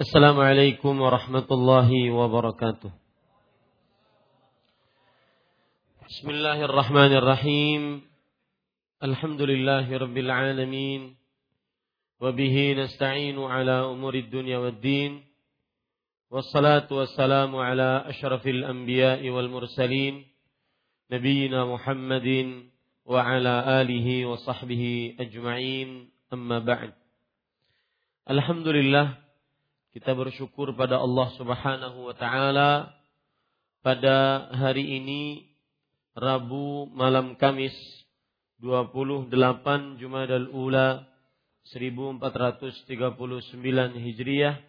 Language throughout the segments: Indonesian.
السلام عليكم ورحمة الله وبركاته بسم الله الرحمن الرحيم الحمد لله رب العالمين وبه نستعين على أمور الدنيا والدين والصلاة والسلام على أشرف الأنبياء والمرسلين نبينا محمد وعلى آله وصحبه أجمعين Kita bersyukur pada Allah Subhanahu wa taala pada hari ini Rabu malam Kamis 28 Jumadal Ula 1439 Hijriah.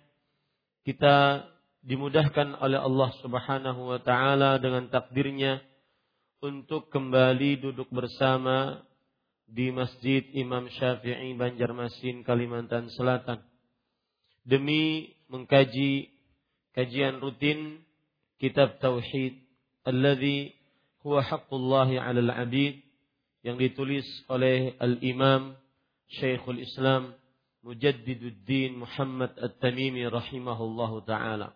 Kita dimudahkan oleh Allah Subhanahu wa taala dengan takdirnya untuk kembali duduk bersama di Masjid Imam Syafi'i Banjarmasin Kalimantan Selatan. Demi mengkaji kajian rutin kitab tauhid alladhi huwa haqqullahi 'alal 'abid yang ditulis oleh al-Imam Syekhul Islam Mujaddiduddin Muhammad At-Tamimi rahimahullahu taala.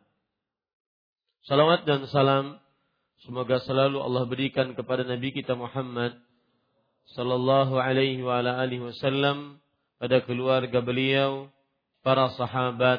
Salawat dan salam semoga selalu Allah berikan kepada Nabi kita Muhammad sallallahu alaihi wa ala alihi wasallam pada keluarga beliau, para sahabat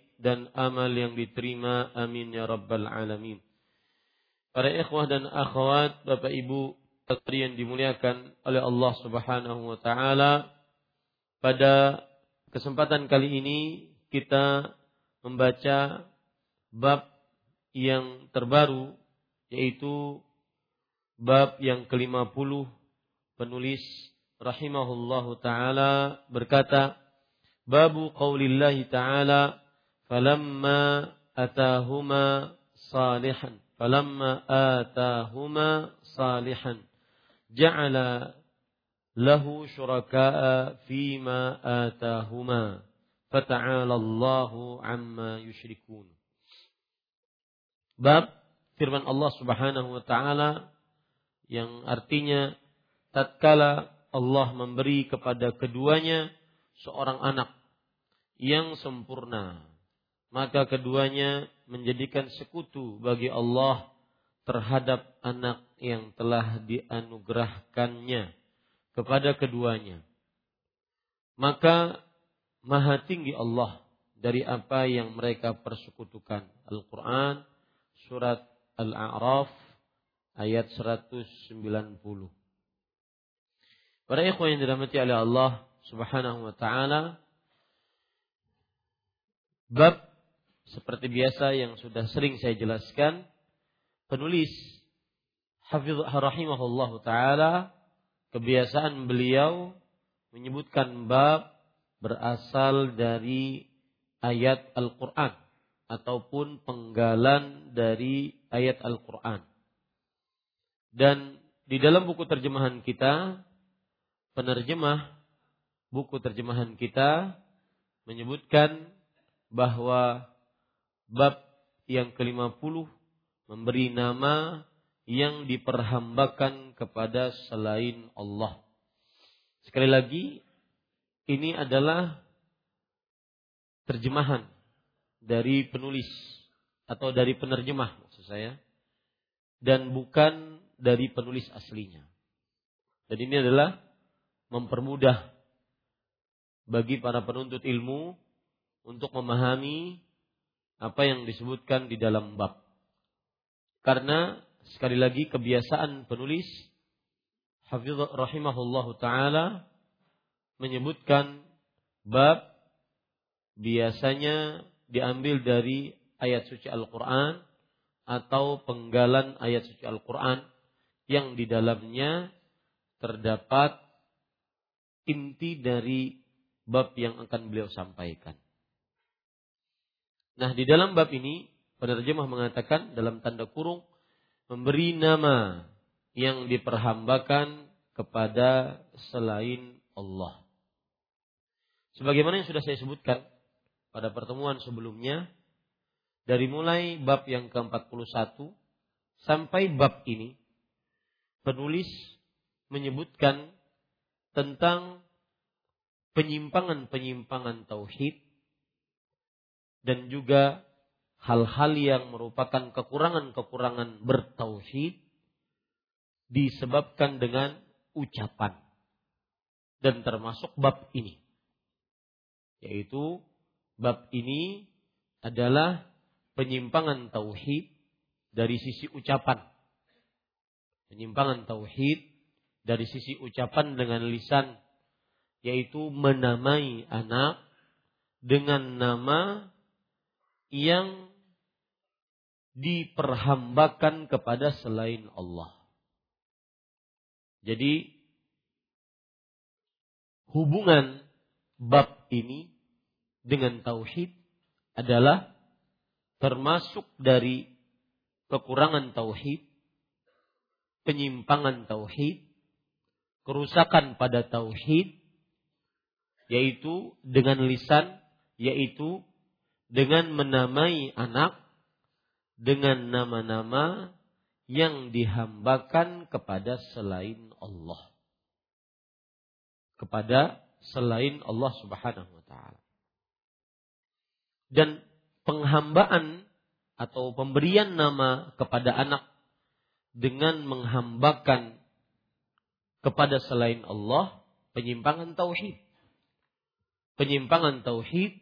dan amal yang diterima. Amin ya rabbal alamin. Para ikhwah dan akhwat, Bapak Ibu yang dimuliakan oleh Allah Subhanahu wa taala, pada kesempatan kali ini kita membaca bab yang terbaru yaitu bab yang ke-50 penulis rahimahullahu taala berkata babu qaulillahi taala falamma atahuma salihan. Falamma atahuma salihan. Ja'ala lahu syuraka'a fima atahuma. Fata'ala Allahu amma yushrikun. Bab firman Allah Subhanahu wa taala yang artinya tatkala Allah memberi kepada keduanya seorang anak yang sempurna maka keduanya menjadikan sekutu bagi Allah terhadap anak yang telah dianugerahkannya kepada keduanya. Maka maha tinggi Allah dari apa yang mereka persekutukan. Al-Quran surat Al-A'raf ayat 190. Para ikhwan yang dirahmati oleh Allah Subhanahu wa taala, bab seperti biasa yang sudah sering saya jelaskan, penulis Hafiz rahimahullah taala kebiasaan beliau menyebutkan bab berasal dari ayat Al-Qur'an ataupun penggalan dari ayat Al-Qur'an. Dan di dalam buku terjemahan kita, penerjemah buku terjemahan kita menyebutkan bahwa bab yang ke-50 memberi nama yang diperhambakan kepada selain Allah. Sekali lagi, ini adalah terjemahan dari penulis atau dari penerjemah maksud saya dan bukan dari penulis aslinya. Dan ini adalah mempermudah bagi para penuntut ilmu untuk memahami apa yang disebutkan di dalam bab. Karena sekali lagi kebiasaan penulis Hafiz rahimahullah taala menyebutkan bab biasanya diambil dari ayat suci Al-Qur'an atau penggalan ayat suci Al-Qur'an yang di dalamnya terdapat inti dari bab yang akan beliau sampaikan. Nah, di dalam bab ini penerjemah mengatakan dalam tanda kurung memberi nama yang diperhambakan kepada selain Allah. Sebagaimana yang sudah saya sebutkan pada pertemuan sebelumnya, dari mulai bab yang ke-41 sampai bab ini, penulis menyebutkan tentang penyimpangan-penyimpangan tauhid dan juga hal-hal yang merupakan kekurangan-kekurangan bertauhid disebabkan dengan ucapan dan termasuk bab ini yaitu bab ini adalah penyimpangan tauhid dari sisi ucapan. Penyimpangan tauhid dari sisi ucapan dengan lisan yaitu menamai anak dengan nama yang diperhambakan kepada selain Allah. Jadi hubungan bab ini dengan tauhid adalah termasuk dari kekurangan tauhid, penyimpangan tauhid, kerusakan pada tauhid yaitu dengan lisan, yaitu dengan menamai anak dengan nama-nama yang dihambakan kepada selain Allah. Kepada selain Allah Subhanahu wa taala. Dan penghambaan atau pemberian nama kepada anak dengan menghambakan kepada selain Allah penyimpangan tauhid penyimpangan tauhid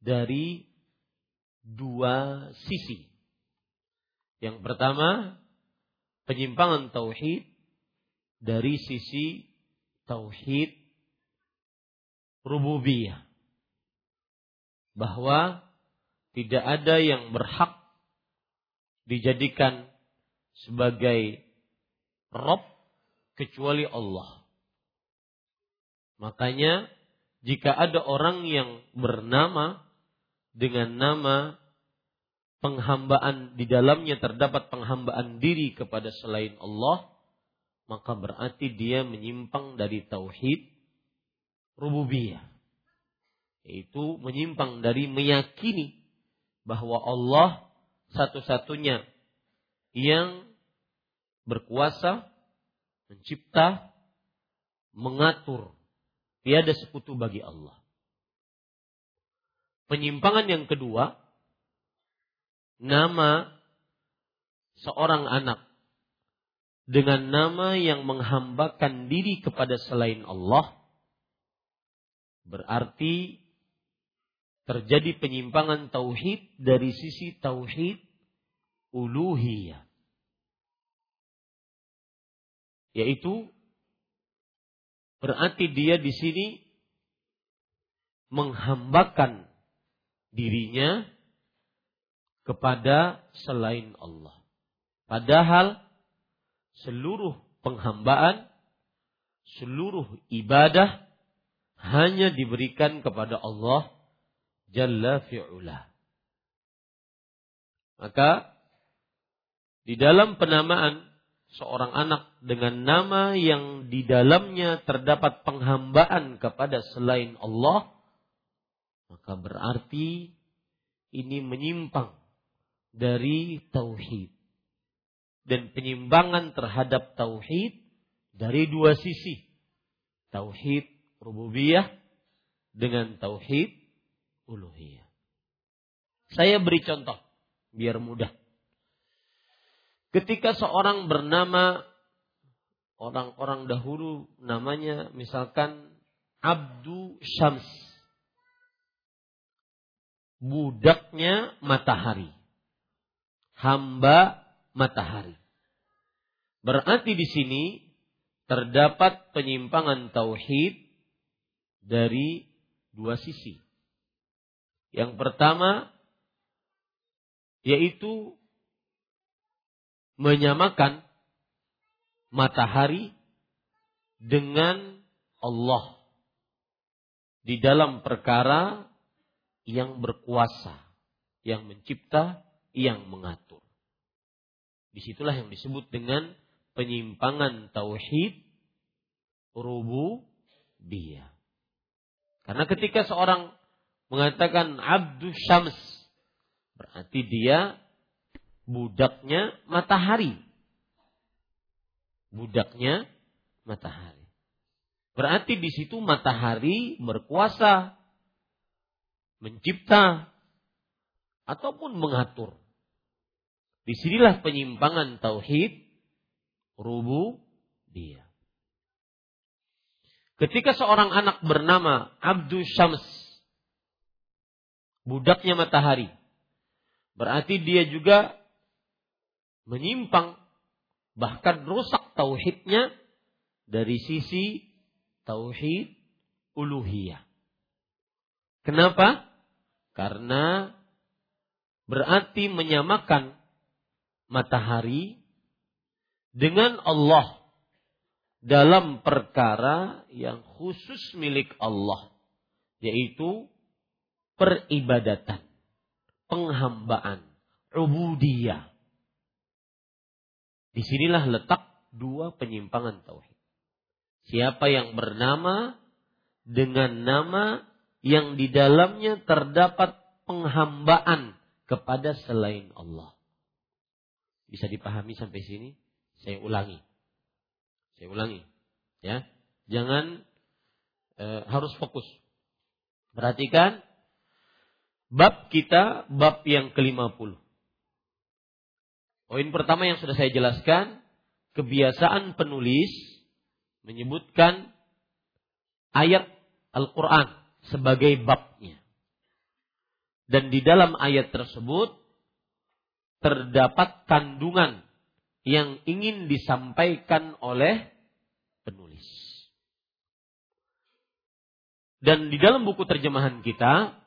dari dua sisi. Yang pertama, penyimpangan tauhid dari sisi tauhid rububiyah. Bahwa tidak ada yang berhak dijadikan sebagai Rob kecuali Allah. Makanya jika ada orang yang bernama dengan nama penghambaan di dalamnya terdapat penghambaan diri kepada selain Allah, maka berarti dia menyimpang dari tauhid rububiyah. Yaitu menyimpang dari meyakini bahwa Allah satu-satunya yang berkuasa, mencipta, mengatur Tiada sekutu bagi Allah. Penyimpangan yang kedua, nama seorang anak dengan nama yang menghambakan diri kepada selain Allah berarti terjadi penyimpangan tauhid dari sisi tauhid uluhiyah yaitu Berarti dia di sini menghambakan dirinya kepada selain Allah. Padahal seluruh penghambaan, seluruh ibadah hanya diberikan kepada Allah Jalla fi'ula. Maka di dalam penamaan seorang anak dengan nama yang di dalamnya terdapat penghambaan kepada selain Allah, maka berarti ini menyimpang dari tauhid. Dan penyimbangan terhadap tauhid dari dua sisi. Tauhid rububiyah dengan tauhid uluhiyah. Saya beri contoh biar mudah. Ketika seorang bernama orang-orang dahulu namanya misalkan Abdu Syams. Budaknya matahari. Hamba matahari. Berarti di sini terdapat penyimpangan tauhid dari dua sisi. Yang pertama yaitu menyamakan matahari dengan Allah di dalam perkara yang berkuasa. yang mencipta, yang mengatur. Di situlah yang disebut dengan penyimpangan tauhid rububiyah. Karena ketika seorang mengatakan abdu syams, berarti dia budaknya matahari. Budaknya matahari. Berarti di situ matahari berkuasa mencipta ataupun mengatur. Di sinilah penyimpangan tauhid rubu dia. Ketika seorang anak bernama Abdul Syams, budaknya matahari, berarti dia juga menyimpang, bahkan rusak tauhidnya dari sisi tauhid uluhiyah. Kenapa? Karena berarti menyamakan matahari dengan Allah dalam perkara yang khusus milik Allah, yaitu peribadatan, penghambaan, ubudiyah. Di sinilah letak dua penyimpangan tauhid. Siapa yang bernama dengan nama yang di dalamnya terdapat penghambaan kepada selain Allah. Bisa dipahami sampai sini? Saya ulangi. Saya ulangi, ya. Jangan e, harus fokus. Perhatikan bab kita bab yang ke-50. Poin pertama yang sudah saya jelaskan, kebiasaan penulis menyebutkan ayat Al-Qur'an sebagai babnya. Dan di dalam ayat tersebut terdapat kandungan yang ingin disampaikan oleh penulis. Dan di dalam buku terjemahan kita,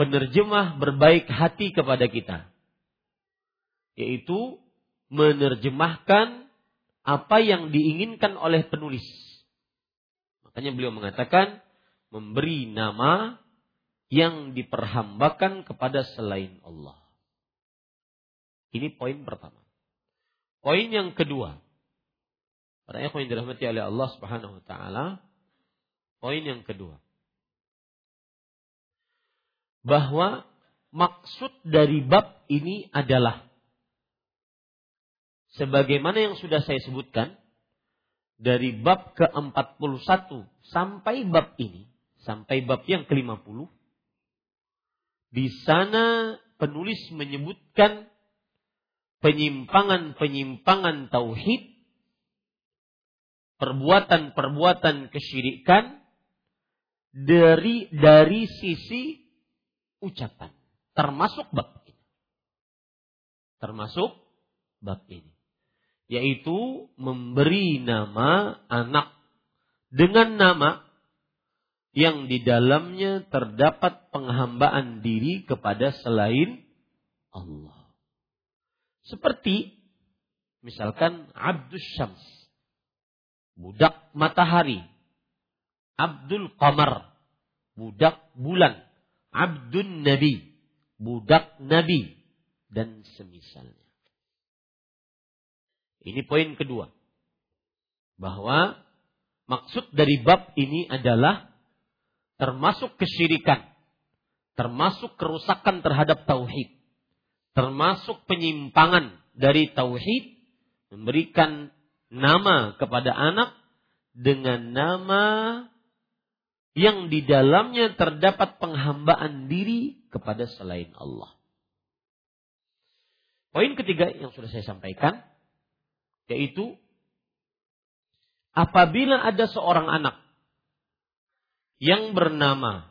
penerjemah berbaik hati kepada kita, yaitu menerjemahkan apa yang diinginkan oleh penulis. Makanya beliau mengatakan memberi nama yang diperhambakan kepada selain Allah. Ini poin pertama. Poin yang kedua. Para ikhwan yang dirahmati oleh Allah Subhanahu wa taala, poin yang kedua. Bahwa maksud dari bab ini adalah sebagaimana yang sudah saya sebutkan dari bab ke-41 sampai bab ini, sampai bab yang ke-50 di sana penulis menyebutkan penyimpangan-penyimpangan tauhid, perbuatan-perbuatan kesyirikan dari dari sisi ucapan, termasuk bab ini. Termasuk bab ini. Yaitu memberi nama anak dengan nama yang di dalamnya terdapat penghambaan diri kepada selain Allah. Seperti misalkan Abdus Syams, budak matahari, Abdul Qamar, budak bulan, Abdun Nabi, budak Nabi, dan semisalnya. Ini poin kedua. Bahwa maksud dari bab ini adalah termasuk kesyirikan, termasuk kerusakan terhadap tauhid termasuk penyimpangan dari tauhid memberikan nama kepada anak dengan nama yang di dalamnya terdapat penghambaan diri kepada selain Allah. Poin ketiga yang sudah saya sampaikan yaitu apabila ada seorang anak yang bernama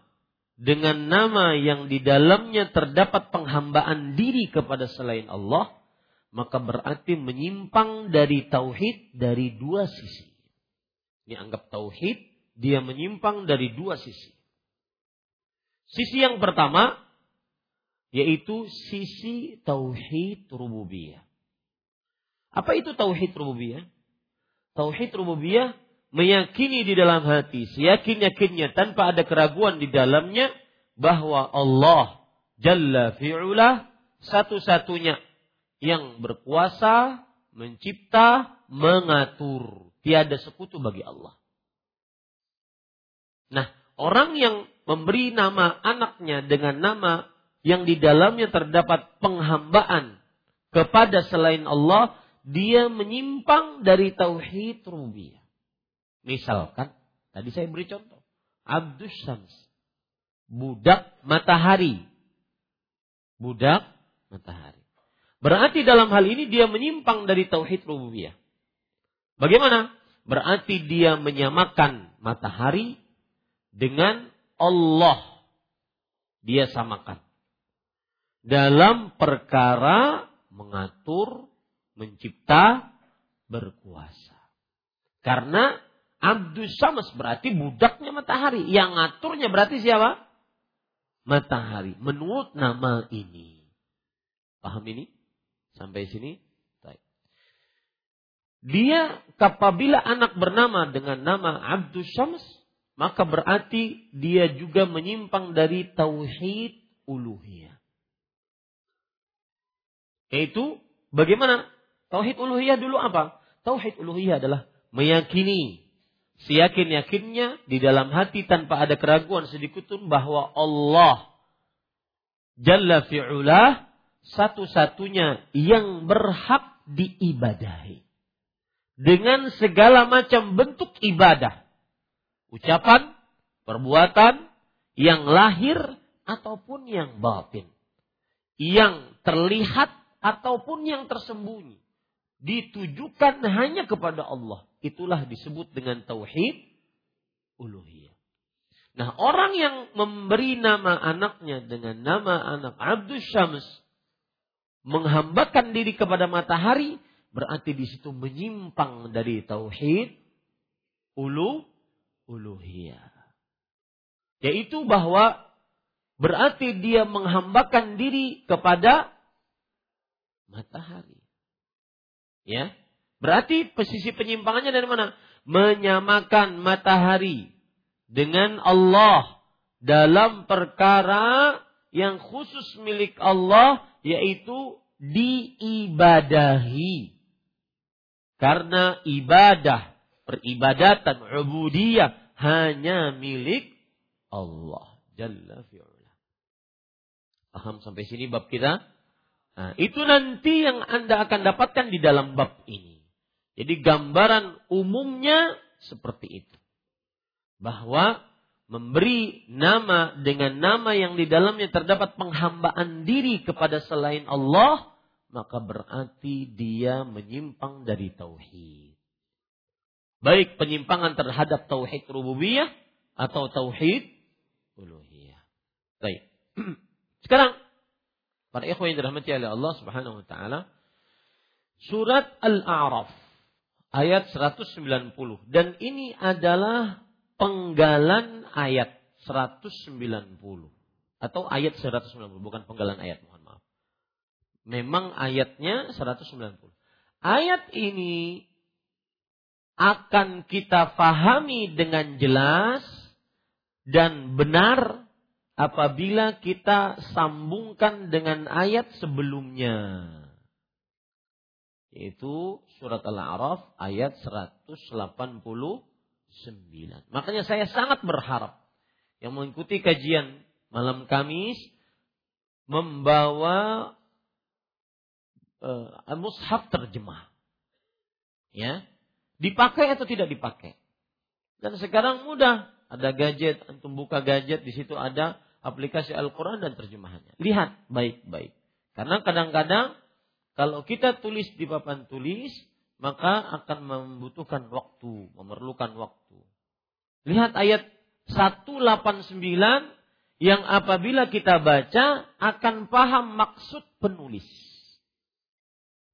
dengan nama yang di dalamnya terdapat penghambaan diri kepada selain Allah, maka berarti menyimpang dari tauhid dari dua sisi. Ini anggap tauhid, dia menyimpang dari dua sisi. Sisi yang pertama yaitu sisi tauhid rububiyah. Apa itu tauhid rububiyah? Tauhid rububiyah meyakini di dalam hati, seyakin-yakinnya tanpa ada keraguan di dalamnya bahwa Allah Jalla fi'ulah satu-satunya yang berkuasa, mencipta, mengatur. Tiada sekutu bagi Allah. Nah, orang yang memberi nama anaknya dengan nama yang di dalamnya terdapat penghambaan kepada selain Allah, dia menyimpang dari tauhid rububiyah. Misalkan, tadi saya beri contoh, Abdus Syams, budak matahari. Budak matahari. Berarti dalam hal ini dia menyimpang dari tauhid rububiyah. Bagaimana? Berarti dia menyamakan matahari dengan Allah. Dia samakan. Dalam perkara mengatur, mencipta, berkuasa. Karena Abdus Samas berarti budaknya matahari. Yang ngaturnya berarti siapa? Matahari. Menurut nama ini. Paham ini? Sampai sini? Dia apabila anak bernama dengan nama Abdus Syams, maka berarti dia juga menyimpang dari tauhid uluhiyah. Yaitu bagaimana Tauhid uluhiyah dulu apa? Tauhid uluhiyah adalah meyakini seyakin-yakinnya di dalam hati tanpa ada keraguan sedikit pun bahwa Allah Jalla fi'ulah satu-satunya yang berhak diibadahi. Dengan segala macam bentuk ibadah. Ucapan, perbuatan, yang lahir ataupun yang batin. Yang terlihat ataupun yang tersembunyi ditujukan hanya kepada Allah. Itulah disebut dengan tauhid uluhiyah. Nah, orang yang memberi nama anaknya dengan nama anak Abdul Syams menghambakan diri kepada matahari berarti di situ menyimpang dari tauhid ulu uluhiyah. Yaitu bahwa berarti dia menghambakan diri kepada matahari. Ya. Berarti posisi penyimpangannya dari mana? Menyamakan matahari dengan Allah dalam perkara yang khusus milik Allah yaitu diibadahi. Karena ibadah, peribadatan, ubudiyah hanya milik Allah. Jalla fi'ula. Paham sampai sini bab kita? Nah, itu nanti yang Anda akan dapatkan di dalam bab ini. Jadi gambaran umumnya seperti itu. Bahwa memberi nama dengan nama yang di dalamnya terdapat penghambaan diri kepada selain Allah, maka berarti dia menyimpang dari tauhid. Baik penyimpangan terhadap tauhid rububiyah atau tauhid uluhiyah. Baik. Sekarang Para ikhwan yang dirahmati oleh Allah Subhanahu wa taala. Surat Al-A'raf ayat 190 dan ini adalah penggalan ayat 190 atau ayat 190 bukan penggalan ayat mohon maaf. Memang ayatnya 190. Ayat ini akan kita fahami dengan jelas dan benar apabila kita sambungkan dengan ayat sebelumnya. Yaitu surat Al-A'raf ayat 189. Makanya saya sangat berharap yang mengikuti kajian malam Kamis membawa uh, mushaf terjemah. Ya. Dipakai atau tidak dipakai. Dan sekarang mudah, ada gadget, antum buka gadget di situ ada aplikasi Al-Quran dan terjemahannya. Lihat baik-baik. Karena kadang-kadang kalau kita tulis di papan tulis, maka akan membutuhkan waktu, memerlukan waktu. Lihat ayat 189 yang apabila kita baca akan paham maksud penulis.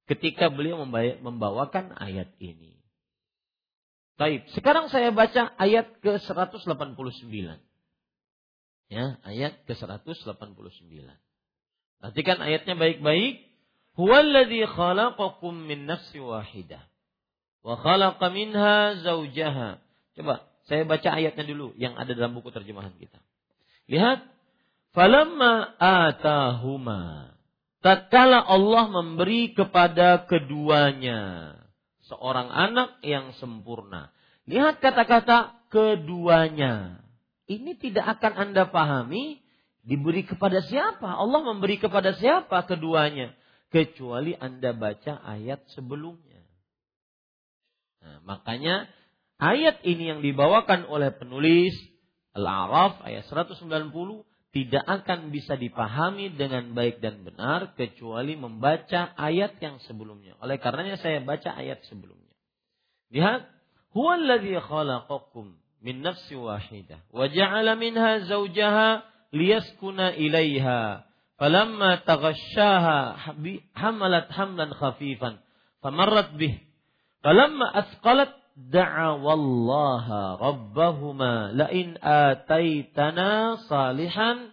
Ketika beliau membawakan ayat ini. Baik, sekarang saya baca ayat ke-189. Ya, ayat ke-189. Perhatikan ayatnya baik-baik. Huwallazi khalaqakum min nafsi wahidah. Wa khalaqa minha zaujaha. Coba saya baca ayatnya dulu yang ada dalam buku terjemahan kita. Lihat. Falamma atahuma. Tatkala Allah memberi kepada keduanya seorang anak yang sempurna. Lihat kata-kata keduanya. Ini tidak akan Anda pahami diberi kepada siapa. Allah memberi kepada siapa keduanya. Kecuali Anda baca ayat sebelumnya. Nah, makanya ayat ini yang dibawakan oleh penulis Al-A'raf ayat 190 tidak akan bisa dipahami dengan baik dan benar kecuali membaca ayat yang sebelumnya. Oleh karenanya saya baca ayat sebelumnya. Lihat, huwa alladhi khalaqakum min nafsi wahidah wa ja'ala minha zawjaha liyaskuna ilaiha falamma taghashaha hamalat hamlan khafifan famarrat bih falamma asqalat da'awallaha rabbahuma la'in ataitana salihan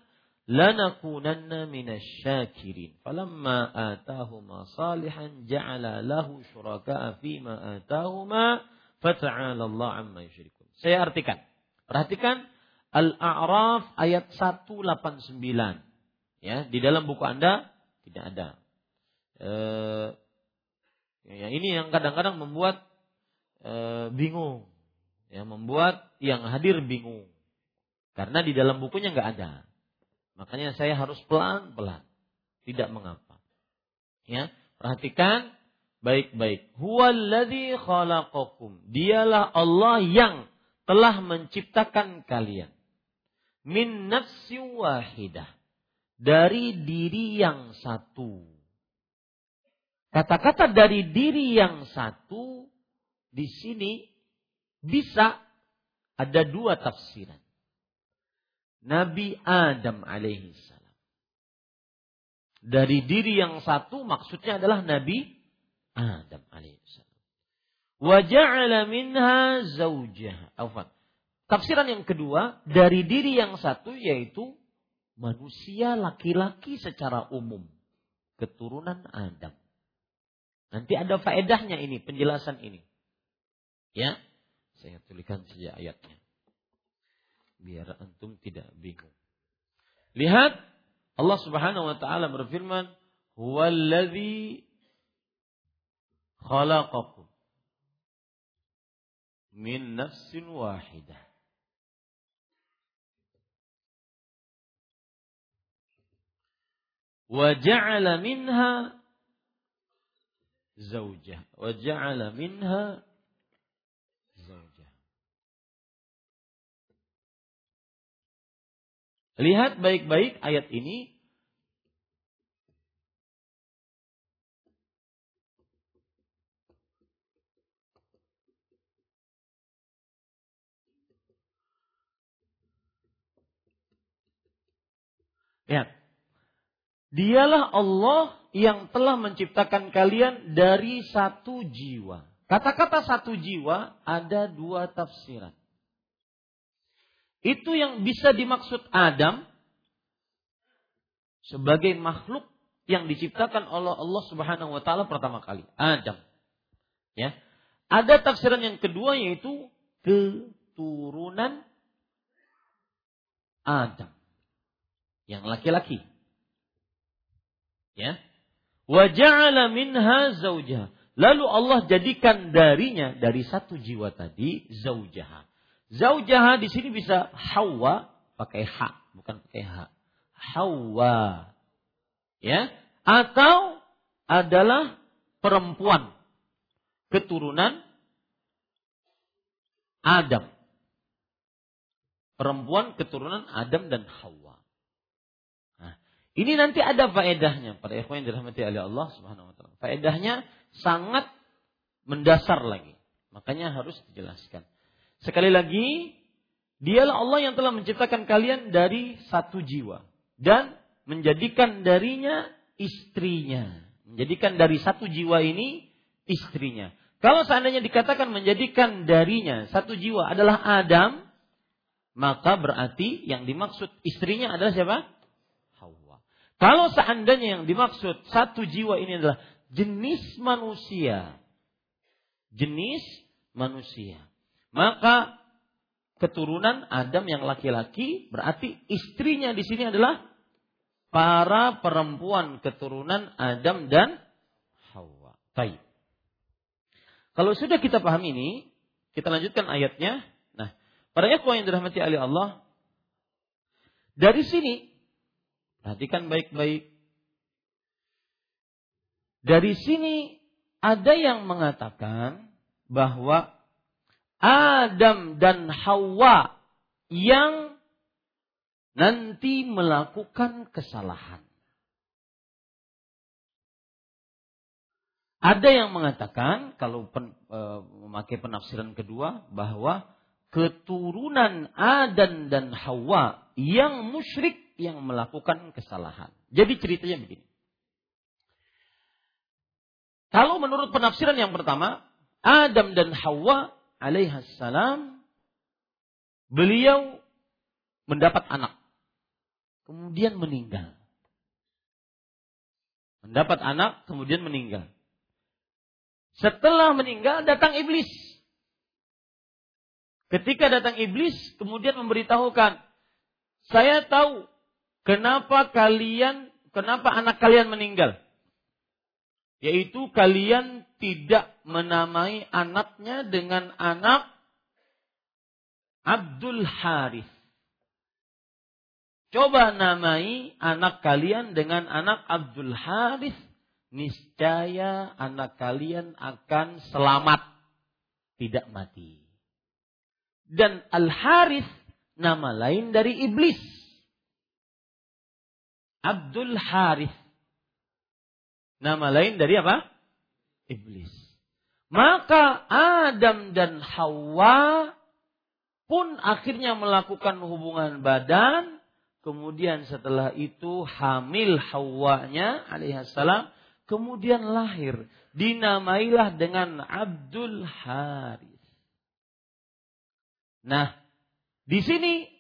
lanakunanna minasyakirin falamma atahuma salihan ja'ala lahu syuraka'a fima atahuma fata'ala Allah amma yusyrikun saya artikan perhatikan Al-A'raf ayat 189 ya di dalam buku Anda tidak ada eh, ya ini yang kadang-kadang membuat e, bingung, ya membuat yang hadir bingung. Karena di dalam bukunya nggak ada. Makanya saya harus pelan-pelan. Tidak mengapa. Ya, perhatikan baik-baik. Huwallazi khalaqakum. Dialah Allah yang telah menciptakan kalian. Min nafsi wahidah. Dari diri yang satu. Kata-kata dari diri yang satu di sini bisa ada dua tafsiran. Nabi Adam alaihi salam. Dari diri yang satu maksudnya adalah Nabi Adam alaihi salam. Wa ja'ala minha zawjaha. Tafsiran yang kedua, dari diri yang satu yaitu manusia laki-laki secara umum. Keturunan Adam. Nanti ada faedahnya ini, penjelasan ini. Ya, saya tuliskan saja ayatnya. Biar antum tidak bingung. Lihat Allah Subhanahu wa taala berfirman, "Huwallazi khalaqakum min nafsin wahidah." وجعل منها زوجها وجعل منها Lihat baik-baik ayat ini. Lihat. Dialah Allah yang telah menciptakan kalian dari satu jiwa. Kata-kata satu jiwa ada dua tafsiran. Itu yang bisa dimaksud Adam sebagai makhluk yang diciptakan oleh Allah Subhanahu wa taala pertama kali, Adam. Ya. Ada tafsiran yang kedua yaitu keturunan Adam yang laki-laki. Ya. Wa ja'ala minha zaujaha. Lalu Allah jadikan darinya dari satu jiwa tadi zaujaha. Zaujaha di sini bisa Hawa pakai ha, bukan pakai ha. Hawa. Ya, atau adalah perempuan keturunan Adam. Perempuan keturunan Adam dan Hawa. Ini nanti ada faedahnya pada ikhwan yang dirahmati oleh Allah Subhanahu wa taala. Faedahnya sangat mendasar lagi. Makanya harus dijelaskan. Sekali lagi, dialah Allah yang telah menciptakan kalian dari satu jiwa dan menjadikan darinya istrinya. Menjadikan dari satu jiwa ini istrinya. Kalau seandainya dikatakan menjadikan darinya satu jiwa adalah Adam, maka berarti yang dimaksud istrinya adalah siapa? Kalau seandainya yang dimaksud satu jiwa ini adalah jenis manusia, jenis manusia, maka keturunan Adam yang laki-laki, berarti istrinya di sini adalah para perempuan keturunan Adam dan Hawa. Baik. Kalau sudah kita paham ini, kita lanjutkan ayatnya. Nah, para ikhwah yang dirahmati oleh Allah, dari sini perhatikan baik-baik. Dari sini ada yang mengatakan bahwa Adam dan Hawa yang nanti melakukan kesalahan. Ada yang mengatakan kalau pen, e, memakai penafsiran kedua bahwa keturunan Adam dan Hawa yang musyrik yang melakukan kesalahan. Jadi ceritanya begini. Kalau menurut penafsiran yang pertama, Adam dan Hawa alaihissalam beliau mendapat anak. Kemudian meninggal. Mendapat anak, kemudian meninggal. Setelah meninggal datang iblis. Ketika datang iblis, kemudian memberitahukan, saya tahu kenapa kalian, kenapa anak kalian meninggal. Yaitu kalian tidak menamai anaknya dengan anak Abdul Harith. Coba namai anak kalian dengan anak Abdul Harith. Niscaya anak kalian akan selamat. Tidak mati. Dan Al Harith nama lain dari iblis. Abdul Harith Nama lain dari apa? Iblis. Maka Adam dan Hawa pun akhirnya melakukan hubungan badan. Kemudian setelah itu hamil Hawanya alaihissalam. Kemudian lahir. Dinamailah dengan Abdul Haris. Nah, di sini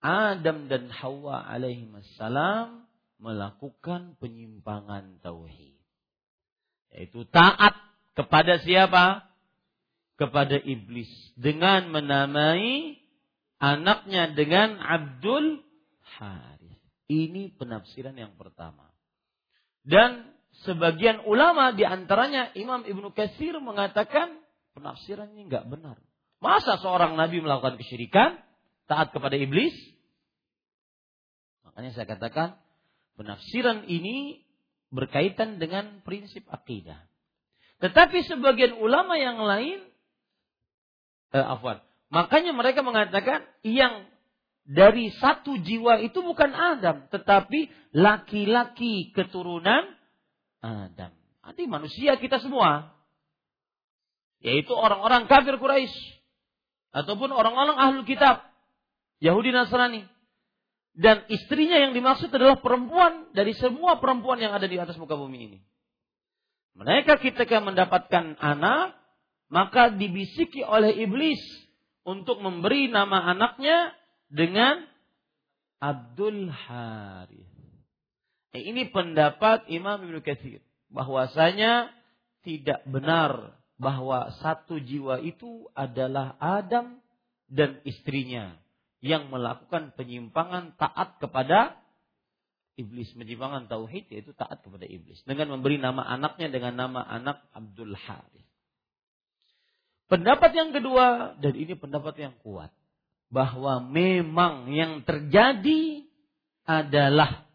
Adam dan Hawa alaihissalam melakukan penyimpangan tauhid. Yaitu taat kepada siapa? Kepada iblis dengan menamai anaknya dengan Abdul Haris. Ini penafsiran yang pertama. Dan sebagian ulama di antaranya Imam Ibnu Katsir mengatakan penafsirannya nggak benar. Masa seorang nabi melakukan kesyirikan, taat kepada iblis? Makanya saya katakan Penafsiran ini berkaitan dengan prinsip akidah. Tetapi sebagian ulama yang lain, eh, afwan, makanya mereka mengatakan yang dari satu jiwa itu bukan Adam, tetapi laki-laki keturunan Adam. Nanti manusia kita semua. Yaitu orang-orang kafir Quraisy ataupun orang-orang ahlu kitab Yahudi Nasrani dan istrinya yang dimaksud adalah perempuan dari semua perempuan yang ada di atas muka bumi ini. Mereka ketika mendapatkan anak, maka dibisiki oleh iblis untuk memberi nama anaknya dengan Abdul Harith. Eh, ini pendapat Imam Ibnu Katsir bahwasanya tidak benar bahwa satu jiwa itu adalah Adam dan istrinya yang melakukan penyimpangan taat kepada iblis, penyimpangan tauhid yaitu taat kepada iblis dengan memberi nama anaknya dengan nama anak Abdul Harith. Pendapat yang kedua dan ini pendapat yang kuat bahwa memang yang terjadi adalah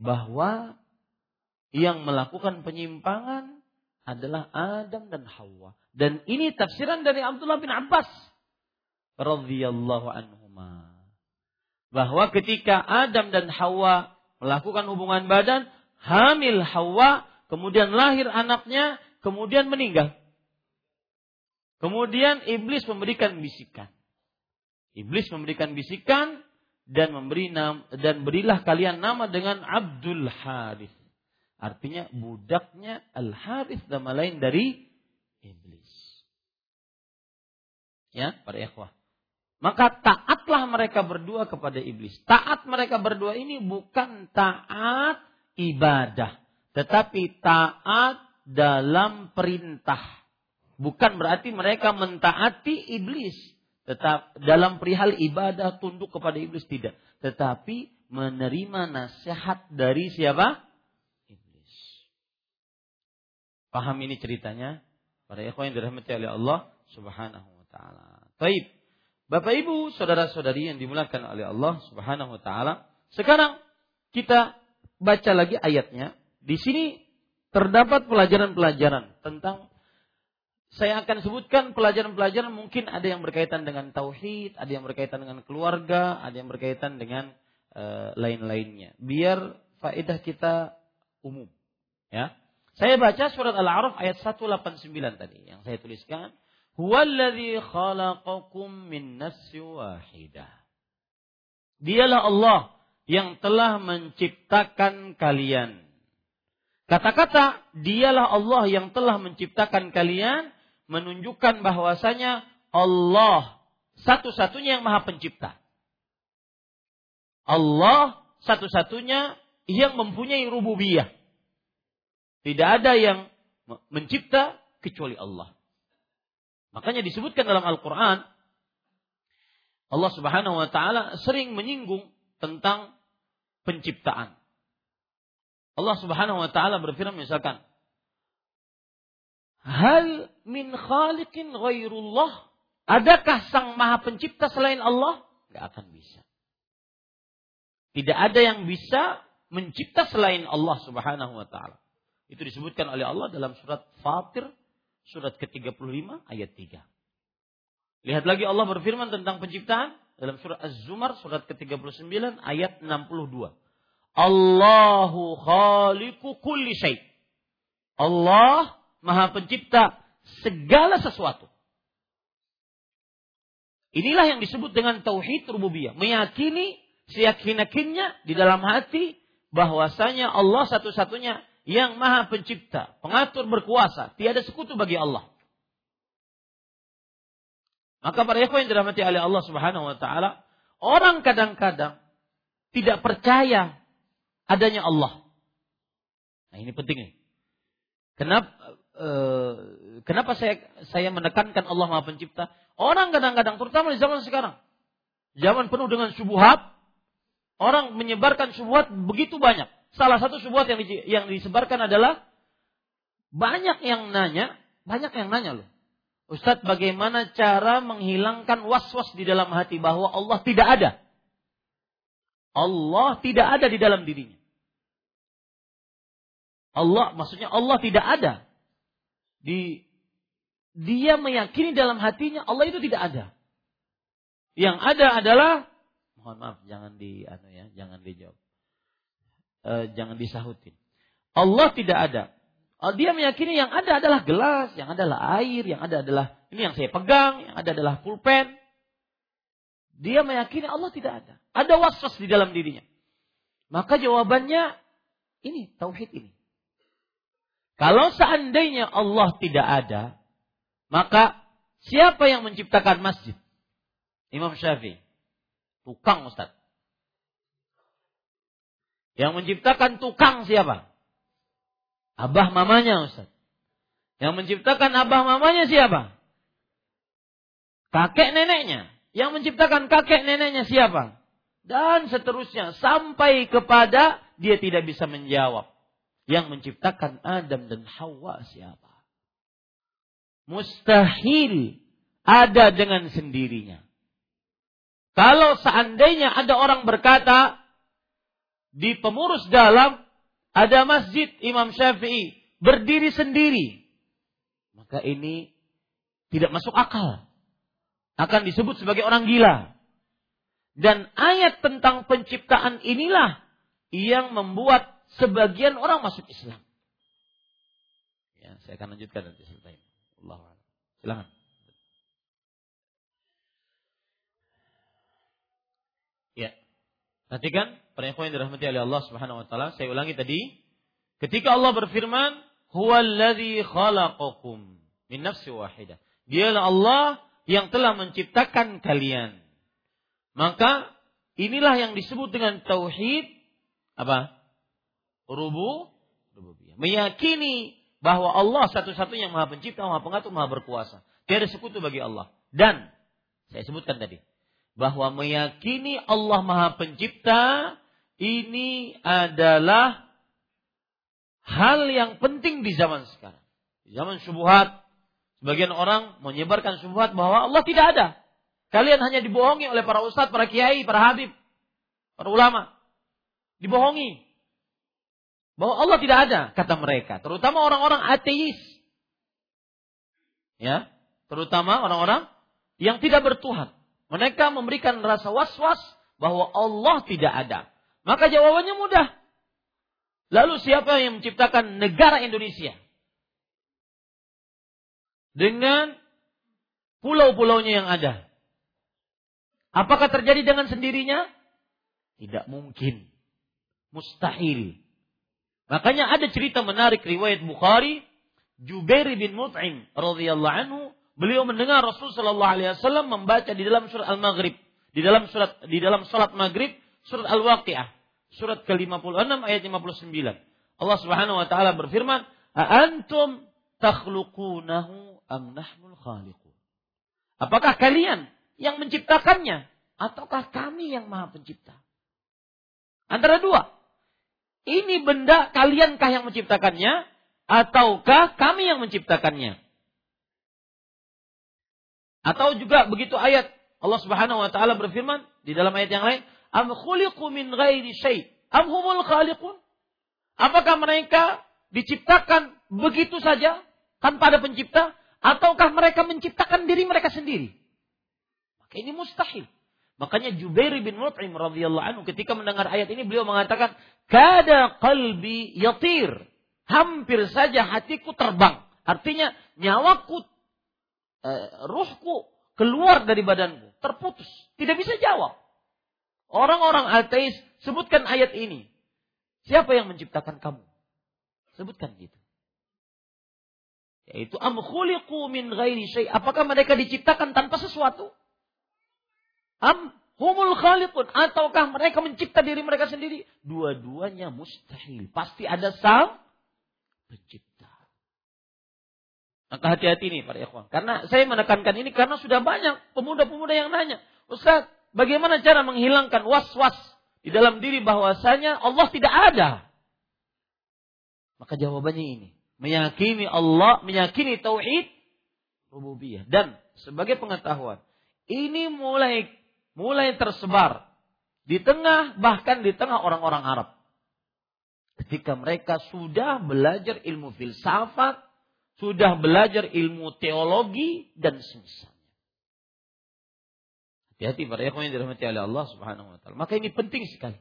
bahwa yang melakukan penyimpangan adalah Adam dan Hawa. Dan ini tafsiran dari Abdullah bin Abbas radhiyallahu anhuma. Bahwa ketika Adam dan Hawa melakukan hubungan badan, hamil Hawa, kemudian lahir anaknya, kemudian meninggal. Kemudian iblis memberikan bisikan. Iblis memberikan bisikan dan memberi nam, dan berilah kalian nama dengan Abdul Harith. Artinya budaknya Al Harith nama lain dari iblis. Ya, para ikhwah. Maka taatlah mereka berdua kepada iblis. Taat mereka berdua ini bukan taat ibadah. Tetapi taat dalam perintah. Bukan berarti mereka mentaati iblis. Tetap dalam perihal ibadah tunduk kepada iblis tidak, tetapi menerima nasihat dari siapa? Iblis. Paham ini ceritanya? Para ikhwan yang dirahmati oleh Allah Subhanahu wa taala. Baik. Bapak Ibu, saudara-saudari yang dimuliakan oleh Allah Subhanahu wa taala. Sekarang kita baca lagi ayatnya. Di sini terdapat pelajaran-pelajaran tentang saya akan sebutkan pelajaran-pelajaran mungkin ada yang berkaitan dengan tauhid, ada yang berkaitan dengan keluarga, ada yang berkaitan dengan uh, lain-lainnya. Biar faedah kita umum, ya. Saya baca surat Al-A'raf ayat 189 tadi yang saya tuliskan. Huwallazi khalaqakum min nafsin wahidah. Dialah Allah yang telah menciptakan kalian. Kata-kata dialah Allah yang telah menciptakan kalian menunjukkan bahwasanya Allah satu-satunya yang maha pencipta. Allah satu-satunya yang mempunyai rububiyah. Tidak ada yang mencipta kecuali Allah. Makanya disebutkan dalam Al-Quran, Allah Subhanahu wa Ta'ala sering menyinggung tentang penciptaan. Allah Subhanahu wa Ta'ala berfirman, misalkan, Hal min khaliqin ghairullah? Adakah sang maha pencipta selain Allah? Gak akan bisa. Tidak ada yang bisa mencipta selain Allah Subhanahu wa taala. Itu disebutkan oleh Allah dalam surat Fatir surat ke-35 ayat 3. Lihat lagi Allah berfirman tentang penciptaan dalam surat Az-Zumar surat ke-39 ayat 62. Allahu khaliqu kulli syai. Allah Maha pencipta segala sesuatu. Inilah yang disebut dengan tauhid rububiyah, meyakini seyakin-yakinnya di dalam hati bahwasanya Allah satu-satunya yang maha pencipta, pengatur berkuasa, tiada sekutu bagi Allah. Maka para ikhwan yang dirahmati oleh Allah Subhanahu wa taala, orang kadang-kadang tidak percaya adanya Allah. Nah, ini penting nih. Kenapa eh, kenapa saya saya menekankan Allah Maha Pencipta? Orang kadang-kadang terutama di zaman sekarang, zaman penuh dengan subuhat, orang menyebarkan subuhat begitu banyak. Salah satu sebuah yang, di, yang disebarkan adalah banyak yang nanya, banyak yang nanya loh. Ustadz bagaimana cara menghilangkan was-was di dalam hati bahwa Allah tidak ada? Allah tidak ada di dalam dirinya. Allah, maksudnya Allah tidak ada. Di dia meyakini dalam hatinya Allah itu tidak ada. Yang ada adalah mohon maaf jangan di anu ya, jangan dijawab e, jangan disahutin. Allah tidak ada. Oh, dia meyakini yang ada adalah gelas, yang ada adalah air, yang ada adalah ini yang saya pegang, yang ada adalah pulpen. Dia meyakini Allah tidak ada. Ada waswas di dalam dirinya. Maka jawabannya ini tauhid ini. Kalau seandainya Allah tidak ada, maka siapa yang menciptakan masjid? Imam Syafi'i. Tukang Ustaz. Yang menciptakan tukang siapa? Abah mamanya Ustaz. Yang menciptakan abah mamanya siapa? Kakek neneknya. Yang menciptakan kakek neneknya siapa? Dan seterusnya. Sampai kepada dia tidak bisa menjawab. Yang menciptakan Adam dan Hawa siapa? Mustahil ada dengan sendirinya. Kalau seandainya ada orang berkata, di pemurus dalam ada masjid Imam Syafi'i berdiri sendiri. Maka ini tidak masuk akal. Akan disebut sebagai orang gila. Dan ayat tentang penciptaan inilah yang membuat sebagian orang masuk Islam. Ya, saya akan lanjutkan nanti cerita ini. Allah Silakan. Ya. Perhatikan para yang dirahmati oleh Allah Subhanahu wa taala, saya ulangi tadi, ketika Allah berfirman, "Huwallazi khalaqakum min nafsi wahidah." Dialah Allah yang telah menciptakan kalian. Maka inilah yang disebut dengan tauhid apa? Rubu rububiyah. Meyakini bahwa Allah satu-satunya yang Maha Pencipta, Maha Pengatur, Maha Berkuasa. Tiada sekutu bagi Allah. Dan Saya sebutkan tadi bahwa meyakini Allah Maha Pencipta ini adalah hal yang penting di zaman sekarang. Di zaman syubhat, sebagian orang menyebarkan syubhat bahwa Allah tidak ada. Kalian hanya dibohongi oleh para ustadz, para kiai, para habib, para ulama. Dibohongi. Bahwa Allah tidak ada, kata mereka. Terutama orang-orang ateis. Ya, terutama orang-orang yang tidak bertuhan. Mereka memberikan rasa was-was bahwa Allah tidak ada. Maka jawabannya mudah. Lalu siapa yang menciptakan negara Indonesia? Dengan pulau-pulaunya yang ada. Apakah terjadi dengan sendirinya? Tidak mungkin. Mustahil. Makanya ada cerita menarik riwayat Bukhari, Jubair bin Mut'im radhiyallahu anhu, beliau mendengar Rasul sallallahu alaihi wasallam membaca di dalam surat Al-Maghrib, di dalam surat di dalam salat Maghrib, surat Al-Waqiah, surat ke-56 ayat 59. Allah Subhanahu wa taala berfirman, "A antum takhluqunahu am nahnul khaliqun?" Apakah kalian yang menciptakannya ataukah kami yang Maha Pencipta? Antara dua. Ini benda kaliankah yang menciptakannya ataukah kami yang menciptakannya? Atau juga begitu ayat Allah Subhanahu wa taala berfirman di dalam ayat yang lain, "Am khuliqu min ghairi syai' am humul khaliqun?" Apakah mereka diciptakan begitu saja tanpa ada pencipta ataukah mereka menciptakan diri mereka sendiri? Maka ini mustahil. Makanya Jubair bin Mut'im radhiyallahu anhu ketika mendengar ayat ini beliau mengatakan, "Kada qalbi yatir." Hampir saja hatiku terbang. Artinya nyawaku, eh, ruhku keluar dari badanku, terputus. Tidak bisa jawab. Orang-orang ateis sebutkan ayat ini. Siapa yang menciptakan kamu? Sebutkan gitu. Yaitu am khuliqu min ghairi syai. Apakah mereka diciptakan tanpa sesuatu? Am humul khaliqun ataukah mereka mencipta diri mereka sendiri? Dua-duanya mustahil. Pasti ada sang pencipta. Maka hati-hati nih para ikhwan. Karena saya menekankan ini karena sudah banyak pemuda-pemuda yang nanya. Ustaz, bagaimana cara menghilangkan was-was di dalam diri bahwasanya Allah tidak ada? Maka jawabannya ini. Meyakini Allah, meyakini tauhid rububiyah. Dan sebagai pengetahuan, ini mulai mulai tersebar di tengah bahkan di tengah orang-orang Arab. Ketika mereka sudah belajar ilmu filsafat, sudah belajar ilmu teologi dan semisalnya. Hati-hati para ikhwan yang dirahmati oleh Allah Subhanahu wa taala. Maka ini penting sekali.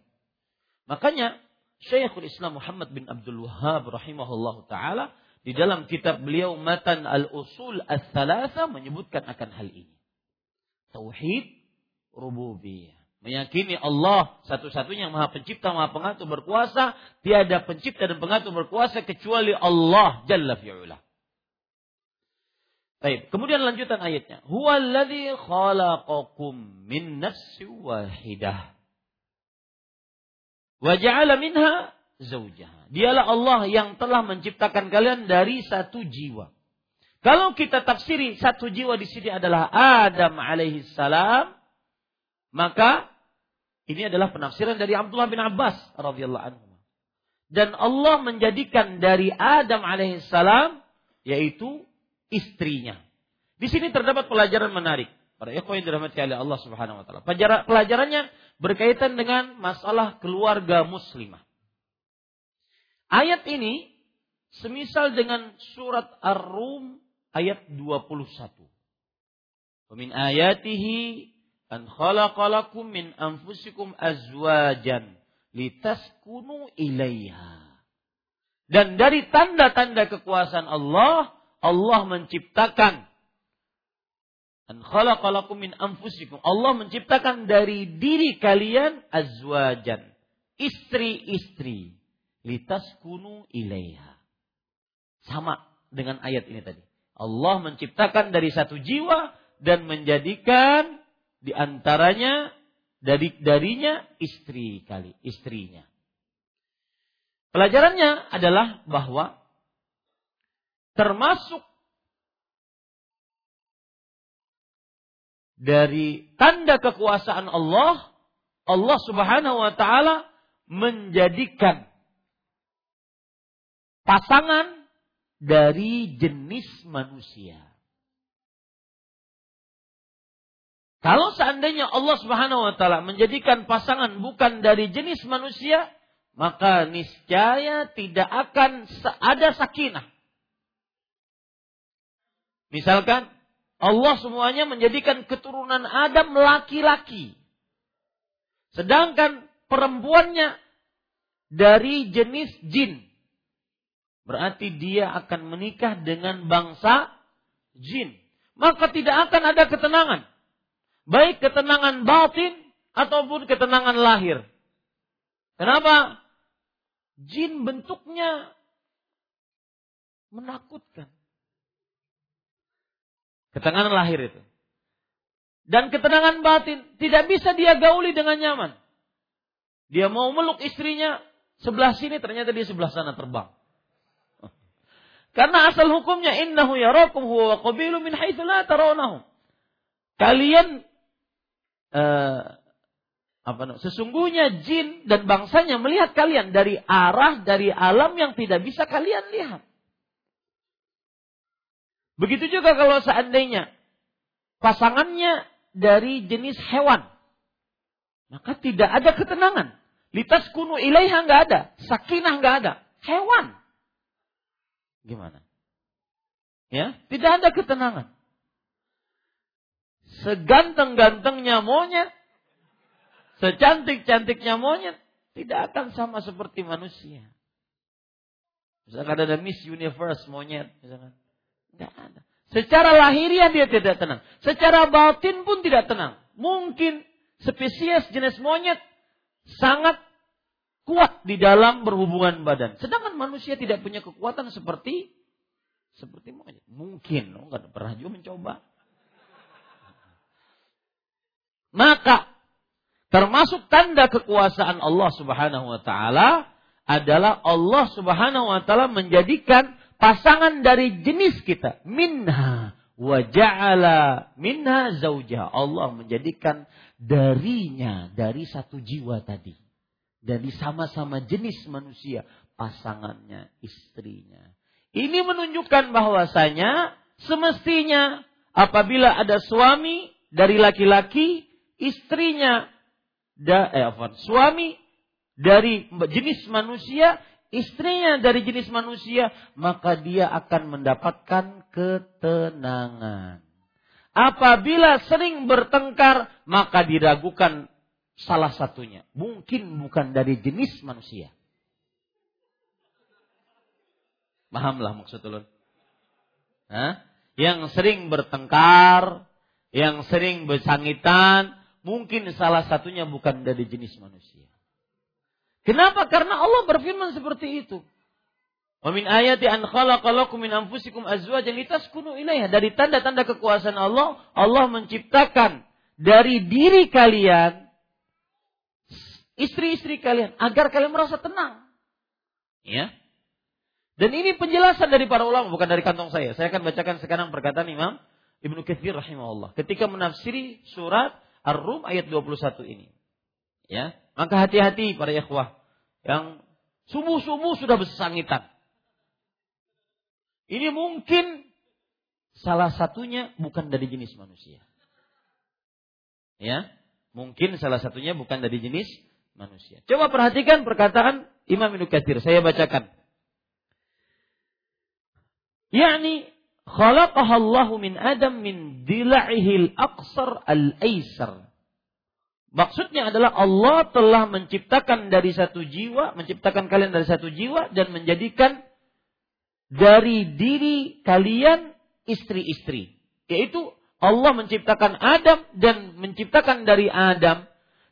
Makanya Syekhul Islam Muhammad bin Abdul Wahab rahimahullah taala di dalam kitab beliau Matan al-Usul al-Thalatha menyebutkan akan hal ini. Tauhid rububiyah. Meyakini Allah satu-satunya yang maha pencipta, maha pengatur, berkuasa. Tiada pencipta dan pengatur berkuasa kecuali Allah Jalla fi'ula. Baik, kemudian lanjutan ayatnya. Huwallazi khalaqakum min nafsi wahidah. Wa ja'ala minha zaujaha. Dialah Allah yang telah menciptakan kalian dari satu jiwa. Kalau kita tafsiri satu jiwa di sini adalah Adam alaihi salam, maka ini adalah penafsiran dari Abdullah bin Abbas radhiyallahu anhu. Dan Allah menjadikan dari Adam alaihissalam yaitu istrinya. Di sini terdapat pelajaran menarik. Para ikhwan yang dirahmati oleh Allah Subhanahu wa taala. Pelajarannya berkaitan dengan masalah keluarga muslimah. Ayat ini semisal dengan surat Ar-Rum ayat 21. Wa ayatihi an khalaqalakum min anfusikum azwajan litaskunu ilaiha. Dan dari tanda-tanda kekuasaan Allah, Allah menciptakan an khalaqalakum min anfusikum. Allah menciptakan dari diri kalian azwajan, istri-istri litaskunu ilaiha. Sama dengan ayat ini tadi. Allah menciptakan dari satu jiwa dan menjadikan di antaranya dari darinya istri kali, istrinya. Pelajarannya adalah bahwa termasuk dari tanda kekuasaan Allah, Allah Subhanahu wa taala menjadikan pasangan dari jenis manusia. Kalau seandainya Allah Subhanahu wa taala menjadikan pasangan bukan dari jenis manusia, maka niscaya tidak akan ada sakinah. Misalkan Allah semuanya menjadikan keturunan Adam laki-laki. Sedangkan perempuannya dari jenis jin. Berarti dia akan menikah dengan bangsa jin. Maka tidak akan ada ketenangan. Baik ketenangan batin ataupun ketenangan lahir. Kenapa? Jin bentuknya menakutkan. Ketenangan lahir itu. Dan ketenangan batin tidak bisa dia gauli dengan nyaman. Dia mau meluk istrinya sebelah sini ternyata dia sebelah sana terbang. Karena asal hukumnya innahu yarakum huwa wa qabilu min haitsu la tarawnahum. Kalian uh, apa namanya? Sesungguhnya jin dan bangsanya melihat kalian dari arah dari alam yang tidak bisa kalian lihat. Begitu juga kalau seandainya pasangannya dari jenis hewan. Maka tidak ada ketenangan. Litas kunu ilaiha nggak ada. Sakinah nggak ada. Hewan. Gimana? Ya, tidak ada ketenangan. Seganteng-gantengnya monyet, secantik-cantiknya monyet, tidak akan sama seperti manusia. Misalkan ada Miss Universe monyet, misalkan. Tidak ada. Secara lahiriah dia tidak tenang. Secara batin pun tidak tenang. Mungkin spesies jenis monyet sangat kuat di dalam berhubungan badan. Sedangkan manusia tidak punya kekuatan seperti seperti monyet. Mungkin, oh, nggak pernah juga mencoba. Maka termasuk tanda kekuasaan Allah Subhanahu wa taala adalah Allah Subhanahu wa taala menjadikan pasangan dari jenis kita minha wa ja'ala minha zauja. Allah menjadikan darinya dari satu jiwa tadi dari sama-sama jenis manusia, pasangannya, istrinya. Ini menunjukkan bahwasanya semestinya apabila ada suami dari laki-laki, istrinya da, eh, suami dari jenis manusia, istrinya dari jenis manusia, maka dia akan mendapatkan ketenangan. Apabila sering bertengkar, maka diragukan salah satunya. Mungkin bukan dari jenis manusia. Pahamlah maksud ulun. Hah? Yang sering bertengkar, yang sering bersangitan, mungkin salah satunya bukan dari jenis manusia. Kenapa? Karena Allah berfirman seperti itu. Wa min ayati an khalaqalakum min anfusikum azwajan litaskunu ilaiha. Dari tanda-tanda kekuasaan Allah, Allah menciptakan dari diri kalian istri-istri kalian agar kalian merasa tenang. Ya. Dan ini penjelasan dari para ulama bukan dari kantong saya. Saya akan bacakan sekarang perkataan Imam Ibnu Katsir rahimahullah ketika menafsiri surat Ar-Rum ayat 21 ini. Ya. Maka hati-hati para ikhwah yang subuh-subuh sudah bersangitan. Ini mungkin salah satunya bukan dari jenis manusia. Ya, mungkin salah satunya bukan dari jenis manusia. Coba perhatikan perkataan Imam Ibnu Katsir. Saya bacakan. Yani khalaqahallahu min Adam min dila'ihil aqsar al-aisar. Maksudnya adalah Allah telah menciptakan dari satu jiwa, menciptakan kalian dari satu jiwa dan menjadikan dari diri kalian istri-istri. Yaitu Allah menciptakan Adam dan menciptakan dari Adam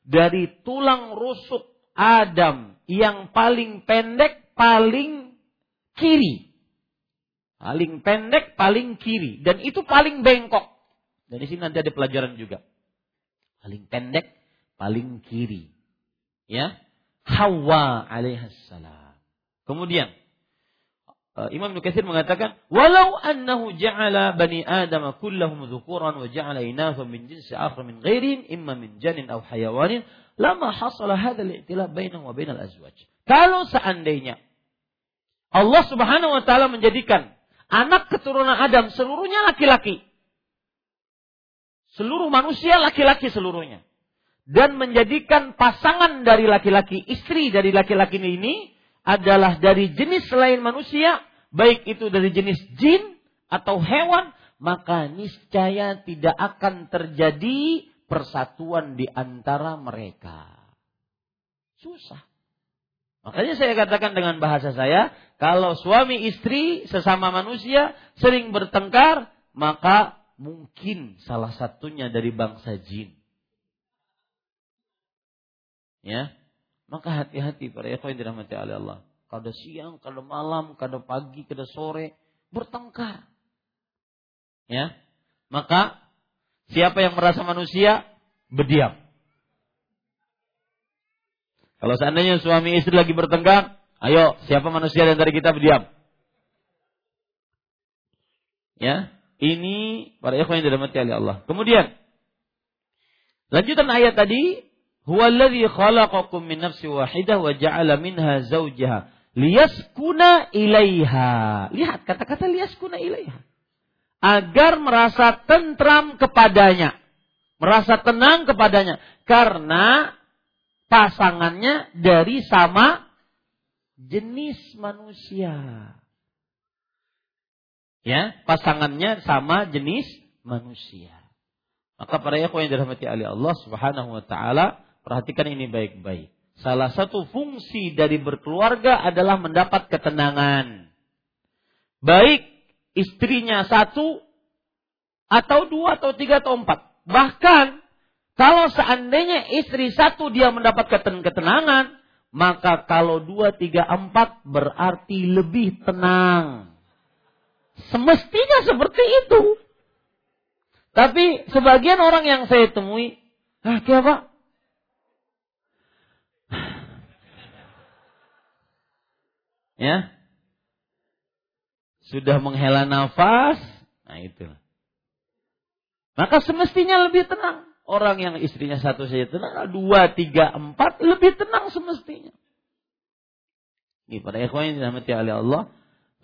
dari tulang rusuk Adam yang paling pendek paling kiri. Paling pendek paling kiri dan itu paling bengkok. Dari sini nanti ada pelajaran juga. Paling pendek paling kiri. Ya. Hawa alaihissalam. Kemudian uh, Imam Nukathir mengatakan, "Walau annahu ja'ala bani Adam kullahum dzukuran wa ja'ala inathum min jinsi akhar min ghairihim imma min janin aw hayawanin, lama hasala hadzal i'tilaf bainahu wa bainal azwaj." Kalau seandainya Allah Subhanahu wa taala menjadikan anak keturunan Adam seluruhnya laki-laki. Seluruh manusia laki-laki seluruhnya. Dan menjadikan pasangan dari laki-laki, istri dari laki-laki ini adalah dari jenis selain manusia, baik itu dari jenis jin atau hewan, maka niscaya tidak akan terjadi persatuan di antara mereka. Susah. Makanya saya katakan dengan bahasa saya, kalau suami istri sesama manusia sering bertengkar, maka mungkin salah satunya dari bangsa jin. Ya, maka hati-hati para ikhwan dirahmati oleh Allah. Kada siang, kada malam, kada pagi, kada sore bertengkar. Ya. Maka siapa yang merasa manusia berdiam. Kalau seandainya suami istri lagi bertengkar, ayo siapa manusia dan dari kita berdiam. Ya, ini para ikhwan yang dirahmati oleh Allah. Kemudian lanjutan ayat tadi Huwa alladhi khalaqakum min nafsi wahidah wa ja'ala minha zawjaha liyaskuna ilaiha. Lihat kata-kata liyaskuna ilaiha. Agar merasa tentram kepadanya. Merasa tenang kepadanya. Karena pasangannya dari sama jenis manusia. Ya, pasangannya sama jenis manusia. Maka para ikhwan yang dirahmati oleh Allah Subhanahu wa taala, Perhatikan ini baik-baik. Salah satu fungsi dari berkeluarga adalah mendapat ketenangan. Baik istrinya satu, atau dua, atau tiga, atau empat. Bahkan, kalau seandainya istri satu dia mendapat ketenangan, maka kalau dua, tiga, empat berarti lebih tenang. Semestinya seperti itu. Tapi sebagian orang yang saya temui, ah, apa? Ya. Sudah menghela nafas, nah itu. Maka semestinya lebih tenang. Orang yang istrinya satu saja tenang, dua, tiga, empat, lebih tenang semestinya. Ini pada ikhwan yang dirahmati oleh Allah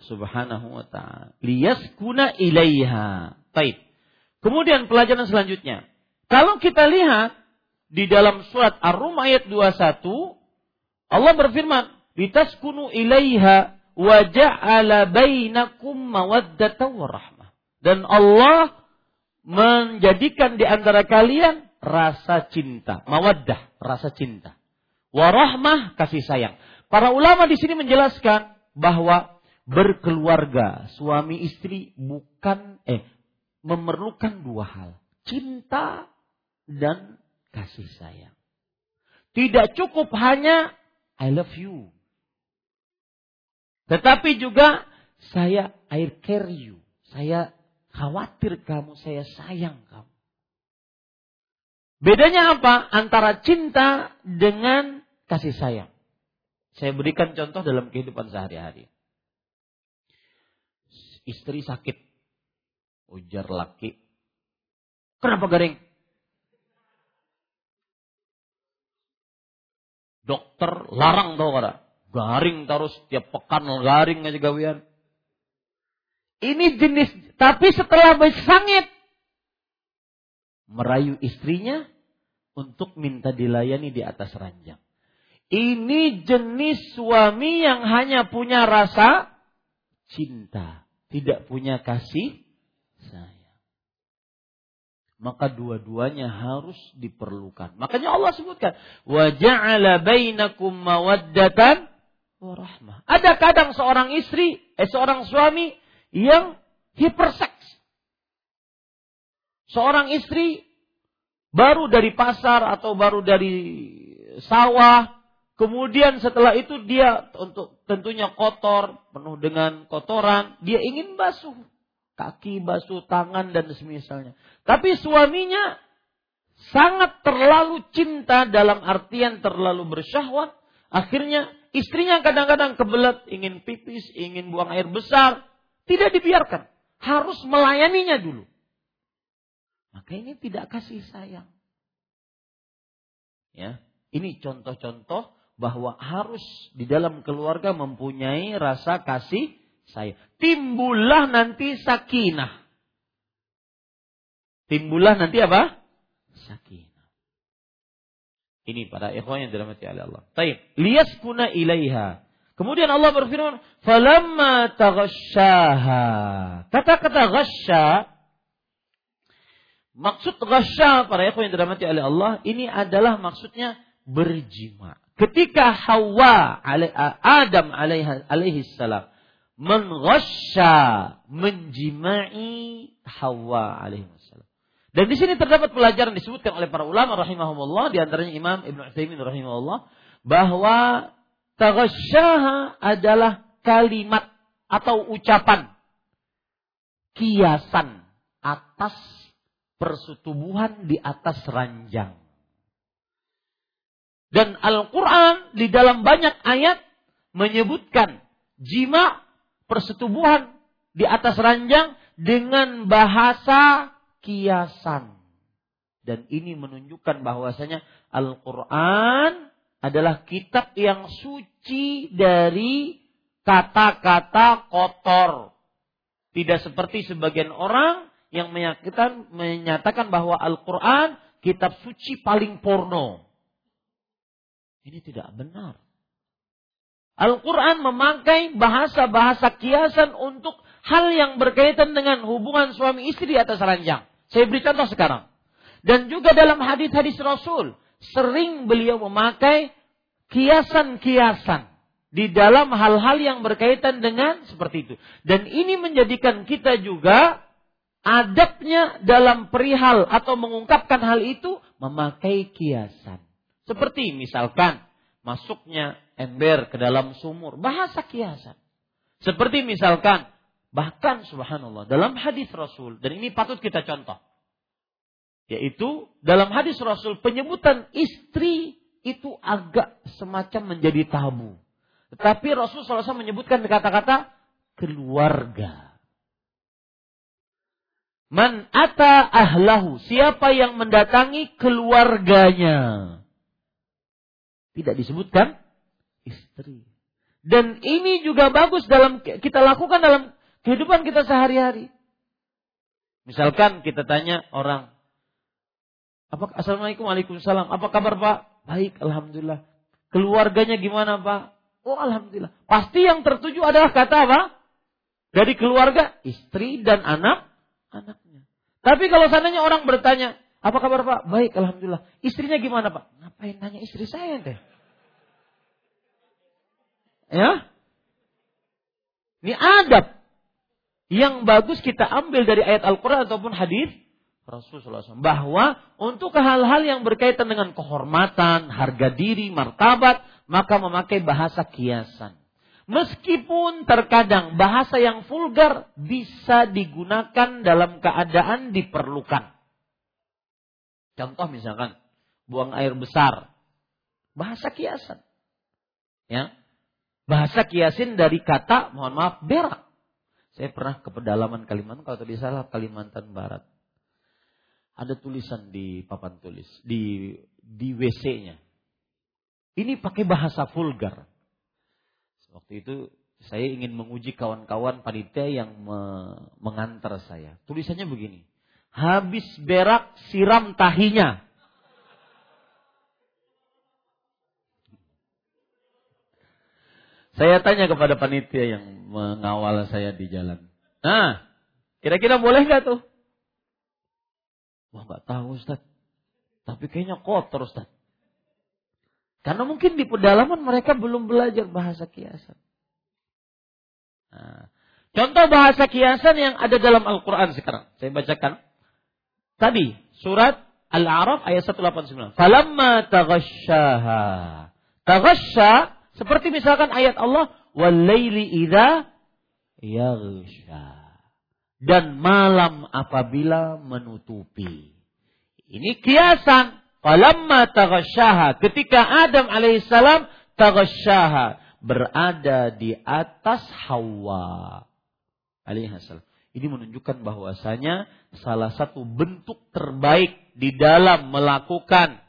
subhanahu wa ta'ala. Liyaskuna ilaiha. Baik. Kemudian pelajaran selanjutnya. Kalau kita lihat di dalam surat Ar-Rum ayat 21, Allah berfirman, litaskunu ilaiha wa ja'ala bainakum mawaddatan wa rahmah. Dan Allah menjadikan di antara kalian rasa cinta, mawaddah, rasa cinta. Warahmah, kasih sayang. Para ulama di sini menjelaskan bahwa berkeluarga suami istri bukan eh memerlukan dua hal, cinta dan kasih sayang. Tidak cukup hanya I love you. Tetapi juga saya air care you. Saya khawatir kamu, saya sayang kamu. Bedanya apa antara cinta dengan kasih sayang? Saya berikan contoh dalam kehidupan sehari-hari. Istri sakit. Ujar laki. Kenapa garing? Dokter larang tau kada? Garing terus tiap pekan garing aja gawian. Ini jenis, tapi setelah bersangit merayu istrinya untuk minta dilayani di atas ranjang. Ini jenis suami yang hanya punya rasa cinta, tidak punya kasih sayang. Maka dua-duanya harus diperlukan. Makanya Allah sebutkan, "Wa ja'ala bainakum mawaddatan warahmah. Ada kadang seorang istri, eh seorang suami yang hiperseks. Seorang istri baru dari pasar atau baru dari sawah, kemudian setelah itu dia untuk tentunya kotor, penuh dengan kotoran, dia ingin basuh kaki, basuh tangan dan semisalnya. Tapi suaminya sangat terlalu cinta dalam artian terlalu bersyahwat Akhirnya istrinya kadang-kadang kebelet, ingin pipis, ingin buang air besar. Tidak dibiarkan. Harus melayaninya dulu. Maka ini tidak kasih sayang. Ya, ini contoh-contoh bahwa harus di dalam keluarga mempunyai rasa kasih sayang. Timbullah nanti sakinah. Timbullah nanti apa? Sakinah. Ini para ikhwan yang dirahmati oleh Allah. Taib. Liyaskuna ilaiha. Kemudian Allah berfirman, "Falamma taghasyaha." Kata-kata ghasya maksud ghasya para ikhwan yang dirahmati oleh Allah ini adalah maksudnya berjima. Ketika Hawa Adam alaihi salam menghasya menjimai Hawa alaihi dan di sini terdapat pelajaran disebutkan oleh para ulama rahimahumullah di antaranya Imam Ibnu Utsaimin rahimahullah bahwa taghasyaha adalah kalimat atau ucapan kiasan atas persetubuhan di atas ranjang. Dan Al-Quran di dalam banyak ayat menyebutkan jima persetubuhan di atas ranjang dengan bahasa kiasan. Dan ini menunjukkan bahwasanya Al-Quran adalah kitab yang suci dari kata-kata kotor. Tidak seperti sebagian orang yang menyatakan, bahwa Al-Quran kitab suci paling porno. Ini tidak benar. Al-Quran memakai bahasa-bahasa kiasan untuk hal yang berkaitan dengan hubungan suami istri atas ranjang. Saya beri contoh sekarang. Dan juga dalam hadis-hadis Rasul, sering beliau memakai kiasan-kiasan di dalam hal-hal yang berkaitan dengan seperti itu. Dan ini menjadikan kita juga adabnya dalam perihal atau mengungkapkan hal itu memakai kiasan. Seperti misalkan masuknya ember ke dalam sumur, bahasa kiasan. Seperti misalkan Bahkan subhanallah dalam hadis Rasul dan ini patut kita contoh. Yaitu dalam hadis Rasul penyebutan istri itu agak semacam menjadi tabu. Tetapi Rasul SAW menyebutkan kata-kata keluarga. Man ata ahlahu. Siapa yang mendatangi keluarganya. Tidak disebutkan istri. Dan ini juga bagus dalam kita lakukan dalam kehidupan kita sehari-hari. Misalkan kita tanya orang, apa assalamualaikum waalaikumsalam, apa kabar pak? Baik, alhamdulillah. Keluarganya gimana pak? Oh alhamdulillah. Pasti yang tertuju adalah kata apa? Dari keluarga, istri dan anak, anaknya. Tapi kalau seandainya orang bertanya, apa kabar pak? Baik, alhamdulillah. Istrinya gimana pak? Ngapain nanya istri saya deh? Ya? Ini adab yang bagus kita ambil dari ayat Al-Quran ataupun hadis Rasulullah SAW. Bahwa untuk hal-hal yang berkaitan dengan kehormatan, harga diri, martabat, maka memakai bahasa kiasan. Meskipun terkadang bahasa yang vulgar bisa digunakan dalam keadaan diperlukan. Contoh misalkan, buang air besar. Bahasa kiasan. Ya. Bahasa kiasin dari kata, mohon maaf, berak. Saya pernah ke pedalaman Kalimantan, kalau tidak salah Kalimantan Barat. Ada tulisan di papan tulis, di di WC-nya. Ini pakai bahasa vulgar. Waktu itu saya ingin menguji kawan-kawan panitia yang me, mengantar saya. Tulisannya begini. Habis berak siram tahinya. Saya tanya kepada panitia yang mengawal saya di jalan. Nah, kira-kira boleh nggak tuh? Wah nggak tahu Ustaz. Tapi kayaknya kotor Ustaz. Karena mungkin di pedalaman mereka belum belajar bahasa kiasan. Nah, contoh bahasa kiasan yang ada dalam Al-Quran sekarang. Saya bacakan. Tadi, surat Al-A'raf ayat 189. Falamma taghasyaha. Taghasya seperti misalkan ayat Allah, "Walaili idza yaghsha." Dan malam apabila menutupi. Ini kiasan. Falamma. Ketika Adam alaihissalam berada di atas Hawa alaihissalam. Ini menunjukkan bahwasanya salah satu bentuk terbaik di dalam melakukan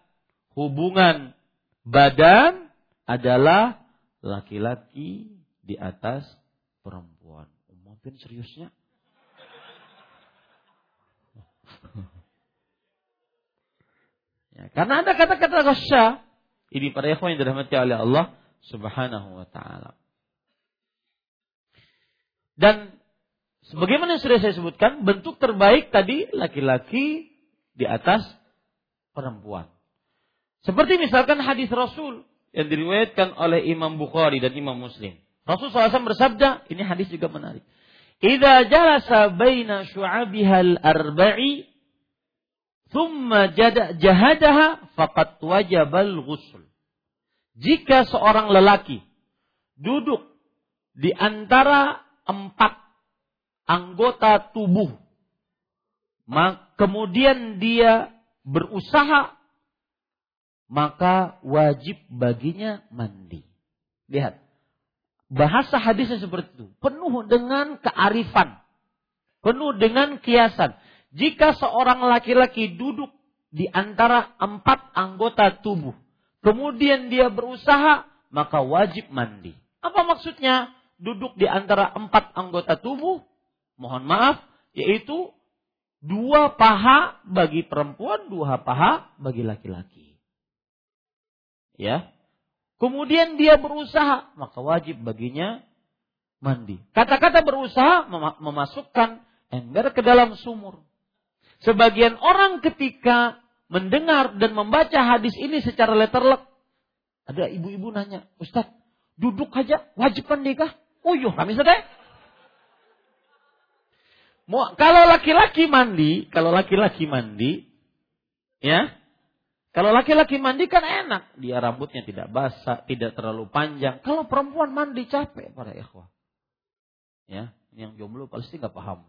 hubungan badan adalah laki-laki di atas perempuan. Mungkin seriusnya? ya, karena ada kata-kata ghasya. Ini para ikhwan yang dirahmati oleh Allah Subhanahu wa taala. Dan sebagaimana yang sudah saya sebutkan, bentuk terbaik tadi laki-laki di atas perempuan. Seperti misalkan hadis Rasul yang diriwayatkan oleh Imam Bukhari dan Imam Muslim. Rasul SAW bersabda, ini hadis juga menarik. Idza jalasa baina syu'abihal arba'i thumma jahadaha faqad wajabal ghusl. Jika seorang lelaki duduk di antara empat anggota tubuh, kemudian dia berusaha, maka wajib baginya mandi. Lihat, bahasa hadisnya seperti itu, penuh dengan kearifan, penuh dengan kiasan. Jika seorang laki-laki duduk di antara empat anggota tubuh, kemudian dia berusaha, maka wajib mandi. Apa maksudnya? duduk di antara empat anggota tubuh, mohon maaf, yaitu dua paha bagi perempuan, dua paha bagi laki-laki. Ya. Kemudian dia berusaha, maka wajib baginya mandi. Kata-kata berusaha memasukkan ember ke dalam sumur. Sebagian orang ketika mendengar dan membaca hadis ini secara letterlek, ada ibu-ibu nanya, Ustadz, duduk aja wajib mandi kah? Uyuh kami sedek. Kalau laki-laki mandi, kalau laki-laki mandi, ya, kalau laki-laki mandi kan enak, dia rambutnya tidak basah, tidak terlalu panjang. Kalau perempuan mandi capek para ikhwah. Ya, yang jomblo pasti nggak paham.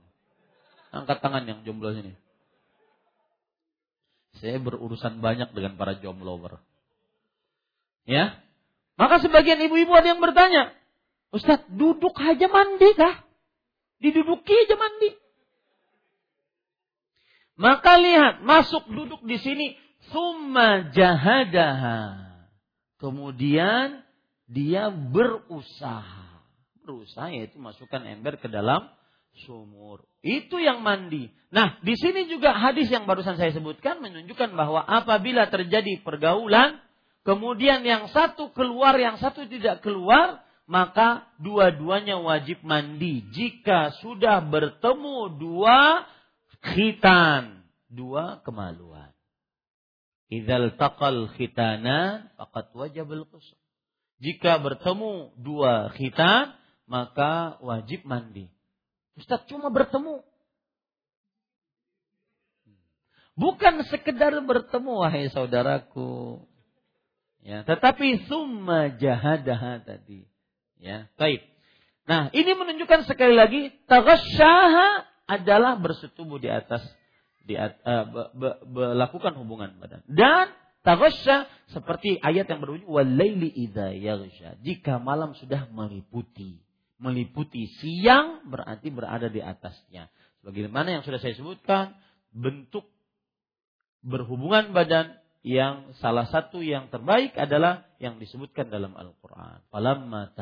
Angkat tangan yang jomblo sini. Saya berurusan banyak dengan para jomblower. Ya, maka sebagian ibu-ibu ada yang bertanya, Ustaz, duduk aja mandi kah? Diduduki aja mandi. Maka lihat, masuk duduk di sini. Summa jahadaha. Kemudian dia berusaha. Berusaha yaitu masukkan ember ke dalam sumur. Itu yang mandi. Nah, di sini juga hadis yang barusan saya sebutkan menunjukkan bahwa apabila terjadi pergaulan, kemudian yang satu keluar, yang satu tidak keluar, maka dua-duanya wajib mandi jika sudah bertemu dua khitan, dua kemaluan. Idzal taqal khitana faqad wajibul ghusl. Jika bertemu dua khitan, maka wajib mandi. Ustaz cuma bertemu. Bukan sekedar bertemu wahai saudaraku. Ya, tetapi summa jahadaha tadi Ya, baik. Nah, ini menunjukkan sekali lagi taghasyaha adalah bersetubuh di atas di uh, melakukan hubungan badan. Dan taghasya seperti ayat yang berbunyi walaili idza. Jika malam sudah meliputi, meliputi siang berarti berada di atasnya. Sebagaimana yang sudah saya sebutkan, bentuk berhubungan badan yang salah satu yang terbaik adalah yang disebutkan dalam Al-Qur'an. Falamma.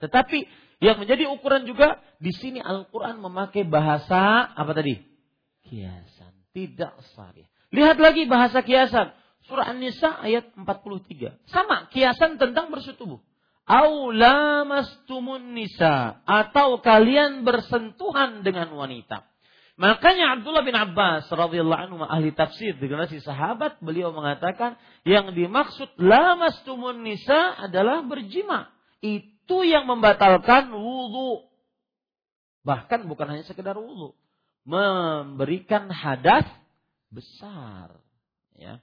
Tetapi yang menjadi ukuran juga di sini Al-Qur'an memakai bahasa apa tadi? Kiasan, tidak sarih. Lihat lagi bahasa kiasan. Surah An-Nisa ayat 43. Sama, kiasan tentang bersetubuh. Aula mastumun nisa atau kalian bersentuhan dengan wanita. Makanya Abdullah bin Abbas radhiyallahu anhu ahli tafsir di generasi sahabat beliau mengatakan yang dimaksud lamastumun nisa adalah berjima. Itu yang membatalkan wudhu. Bahkan bukan hanya sekedar wudhu. Memberikan hadas besar. Ya.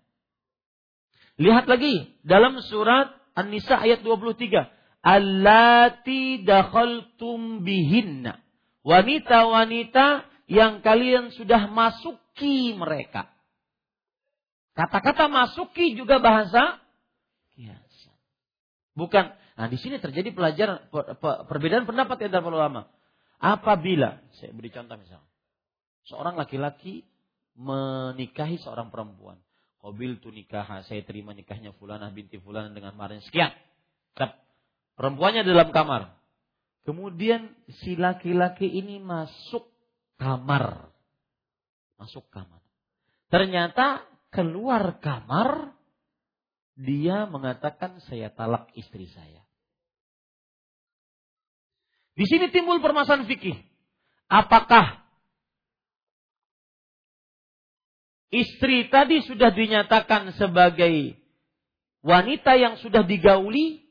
Lihat lagi dalam surat An-Nisa ayat 23. Allati dakhaltum bihinna. Wanita-wanita yang kalian sudah masuki mereka. Kata-kata masuki juga bahasa kiasan. Bukan. Nah, di sini terjadi pelajaran perbedaan pendapat di antara ulama. Apabila saya beri contoh misalnya, seorang laki-laki menikahi seorang perempuan. Qabil tu nikah, saya terima nikahnya fulana binti fulana dengan marin sekian. Perempuannya dalam kamar. Kemudian si laki-laki ini masuk kamar. Masuk kamar. Ternyata keluar kamar dia mengatakan saya talak istri saya. Di sini timbul permasalahan fikih. Apakah istri tadi sudah dinyatakan sebagai wanita yang sudah digauli,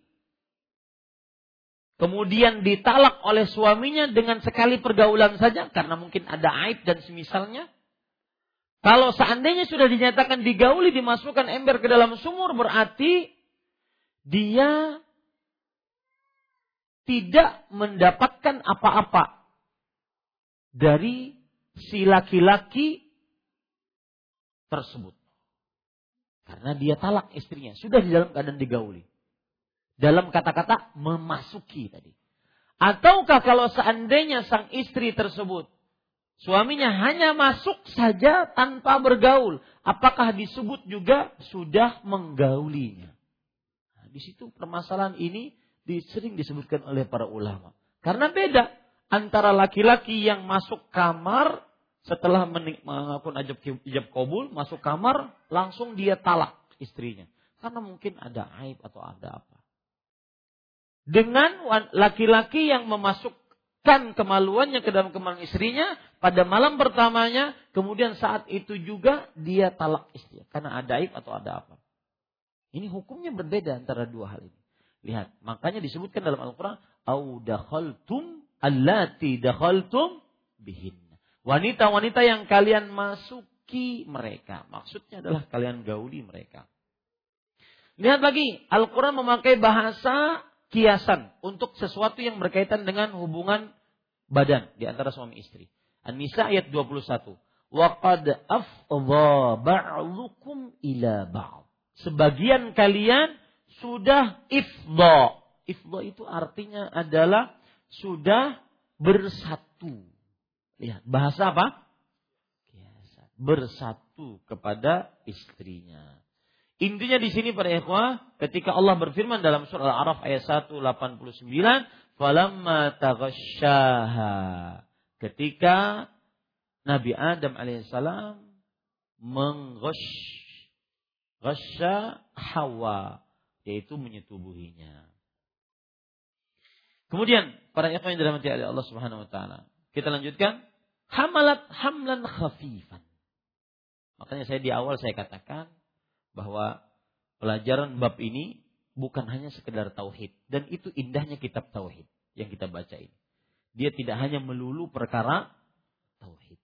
kemudian ditalak oleh suaminya dengan sekali pergaulan saja karena mungkin ada aib dan semisalnya? Kalau seandainya sudah dinyatakan digauli, dimasukkan ember ke dalam sumur, berarti dia tidak mendapatkan apa-apa dari si laki-laki tersebut. Karena dia talak istrinya, sudah di dalam keadaan digauli. Dalam kata-kata memasuki tadi. Ataukah kalau seandainya sang istri tersebut Suaminya hanya masuk saja tanpa bergaul. Apakah disebut juga sudah menggaulinya? Nah, di situ permasalahan ini sering disebutkan oleh para ulama. Karena beda antara laki-laki yang masuk kamar setelah melakukan ajab, ajab kabul, masuk kamar, langsung dia talak istrinya. Karena mungkin ada aib atau ada apa. Dengan laki-laki yang memasuk kan kemaluannya ke dalam kemaluan istrinya pada malam pertamanya, kemudian saat itu juga dia talak istri karena ada aib atau ada apa. Ini hukumnya berbeda antara dua hal ini. Lihat, makanya disebutkan dalam Al-Qur'an, "Au dakhaltum allati dakhaltum bihin." Wanita-wanita yang kalian masuki mereka. Maksudnya adalah kalian gauli mereka. Lihat lagi, Al-Quran memakai bahasa kiasan untuk sesuatu yang berkaitan dengan hubungan badan di antara suami istri. An-Nisa ayat 21. Wa qad afdha ba'dukum ila ba'd. Sebagian kalian sudah ifdha. Ifdha itu artinya adalah sudah bersatu. Lihat, bahasa apa? Bersatu kepada istrinya. Intinya di sini para ikhwah, ketika Allah berfirman dalam surah Al-A'raf ayat 189, "Falamma taghasyaha." Ketika Nabi Adam alaihissalam mengghasya Hawa, yaitu menyetubuhinya. Kemudian para ikhwan yang dirahmati oleh Allah Subhanahu wa taala. Kita lanjutkan, hamalat hamlan khafifan. Makanya saya di awal saya katakan bahwa pelajaran bab ini bukan hanya sekedar tauhid dan itu indahnya kitab tauhid yang kita baca ini. Dia tidak hanya melulu perkara tauhid.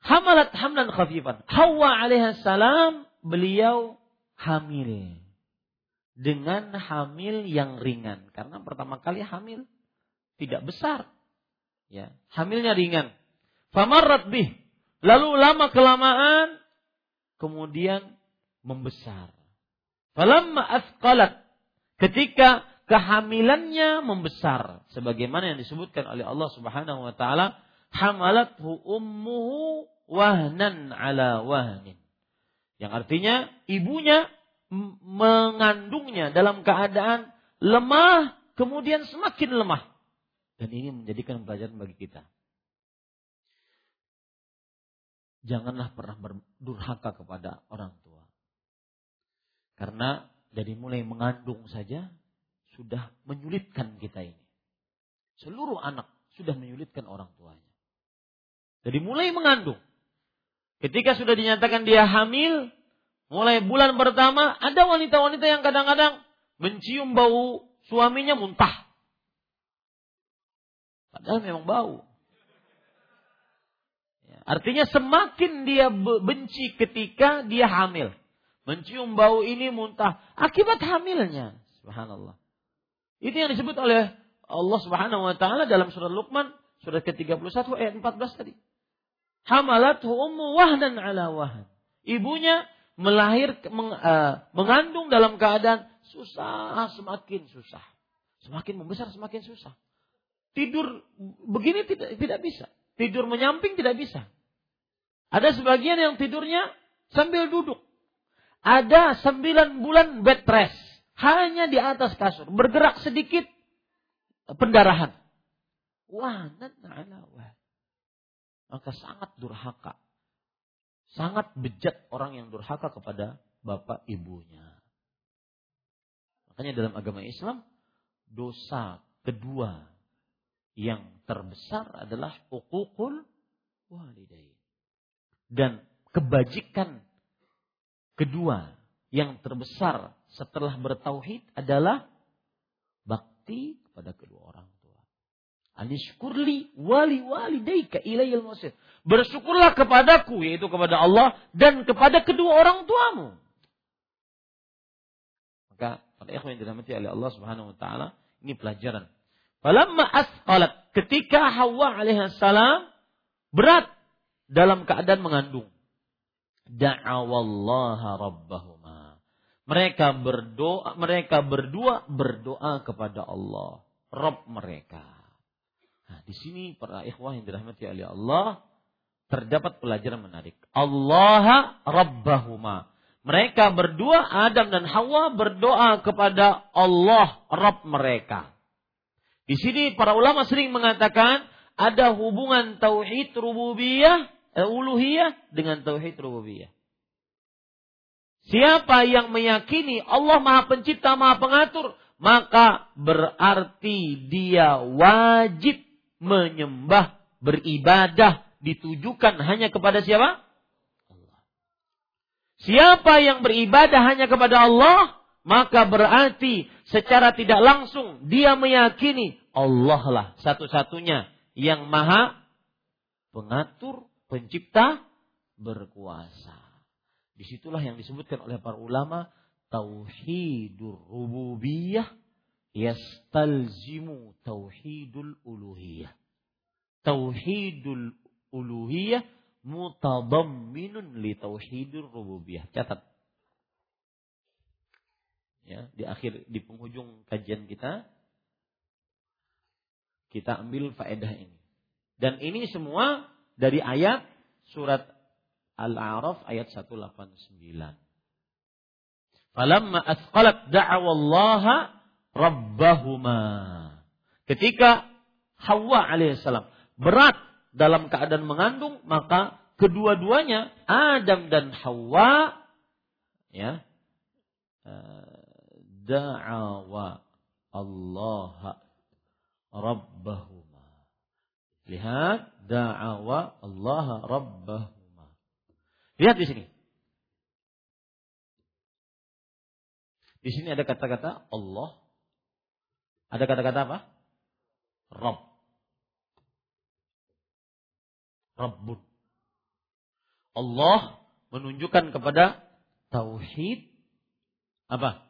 Hamalat hamlan khafifan. Hawa salam beliau hamil dengan hamil yang ringan karena pertama kali hamil tidak besar. Ya, hamilnya ringan. Famarrat bih. Lalu lama kelamaan kemudian membesar. Falamma asqalat ketika kehamilannya membesar sebagaimana yang disebutkan oleh Allah Subhanahu wa taala hamalathu ummuhu wahnan ala wahnin. Yang artinya ibunya mengandungnya dalam keadaan lemah kemudian semakin lemah. Dan ini menjadikan pelajaran bagi kita. Janganlah pernah berdurhaka kepada orang tua. Karena dari mulai mengandung saja sudah menyulitkan kita ini. Seluruh anak sudah menyulitkan orang tuanya. Dari mulai mengandung. Ketika sudah dinyatakan dia hamil, mulai bulan pertama ada wanita-wanita yang kadang-kadang mencium bau suaminya muntah. Padahal memang bau. Ya, artinya semakin dia benci ketika dia hamil. Mencium bau ini muntah akibat hamilnya. Subhanallah. Itu yang disebut oleh Allah Subhanahu wa taala dalam surat Luqman surat ke-31 ayat 14 tadi. Hamalathu ummu wahdan ala wahn. Ibunya melahir uh, mengandung dalam keadaan susah, semakin susah. Semakin membesar semakin susah. Tidur begini tidak tidak bisa. Tidur menyamping tidak bisa. Ada sebagian yang tidurnya sambil duduk. Ada sembilan bulan bed rest. Hanya di atas kasur. Bergerak sedikit pendarahan. Wah, wah. Maka sangat durhaka. Sangat bejat orang yang durhaka kepada bapak ibunya. Makanya dalam agama Islam, dosa kedua yang terbesar adalah hukukul walidain. Dan kebajikan kedua yang terbesar setelah bertauhid adalah bakti kepada kedua orang tua. Anishkurli wali wali daika ilayil masir. Bersyukurlah kepadaku yaitu kepada Allah dan kepada kedua orang tuamu. Maka para ikhwan yang dirahmati oleh Allah Subhanahu wa taala, ini pelajaran. Falamma asqalat ketika Hawa alaihissalam berat dalam keadaan mengandung. Da'awallaha rabbahuma. Mereka berdoa, mereka berdua berdoa kepada Allah, Rabb mereka. Nah, di sini para ikhwah yang dirahmati oleh Allah terdapat pelajaran menarik. Allah rabbahuma. Mereka berdua Adam dan Hawa berdoa kepada Allah Rabb mereka. Di sini para ulama sering mengatakan ada hubungan tauhid rububiyah, eh, uluhiyah dengan tauhid rububiyah. Siapa yang meyakini Allah Maha Pencipta, Maha Pengatur, maka berarti dia wajib menyembah, beribadah ditujukan hanya kepada siapa? Siapa yang beribadah hanya kepada Allah, maka berarti secara tidak langsung dia meyakini Allah lah satu-satunya yang maha pengatur, pencipta, berkuasa. Di situlah yang disebutkan oleh para ulama tauhidur rububiyah yastalzimu tauhidul uluhiyah. Tauhidul uluhiyah mutadamminun li tauhidur rububiyah. Catat. Ya, di akhir di penghujung kajian kita kita ambil faedah ini. Dan ini semua dari ayat surat Al-A'raf ayat 189. Falamma asqalat da'awallaha rabbahuma. Ketika Hawa alaihissalam berat dalam keadaan mengandung, maka kedua-duanya Adam dan Hawa ya eh, da'awa Allah rabbahuma. Lihat da'awa Allah rabbahuma. Lihat di sini. Di sini ada kata-kata Allah. Ada kata-kata apa? Rabb. Rabbun. Allah menunjukkan kepada tauhid apa?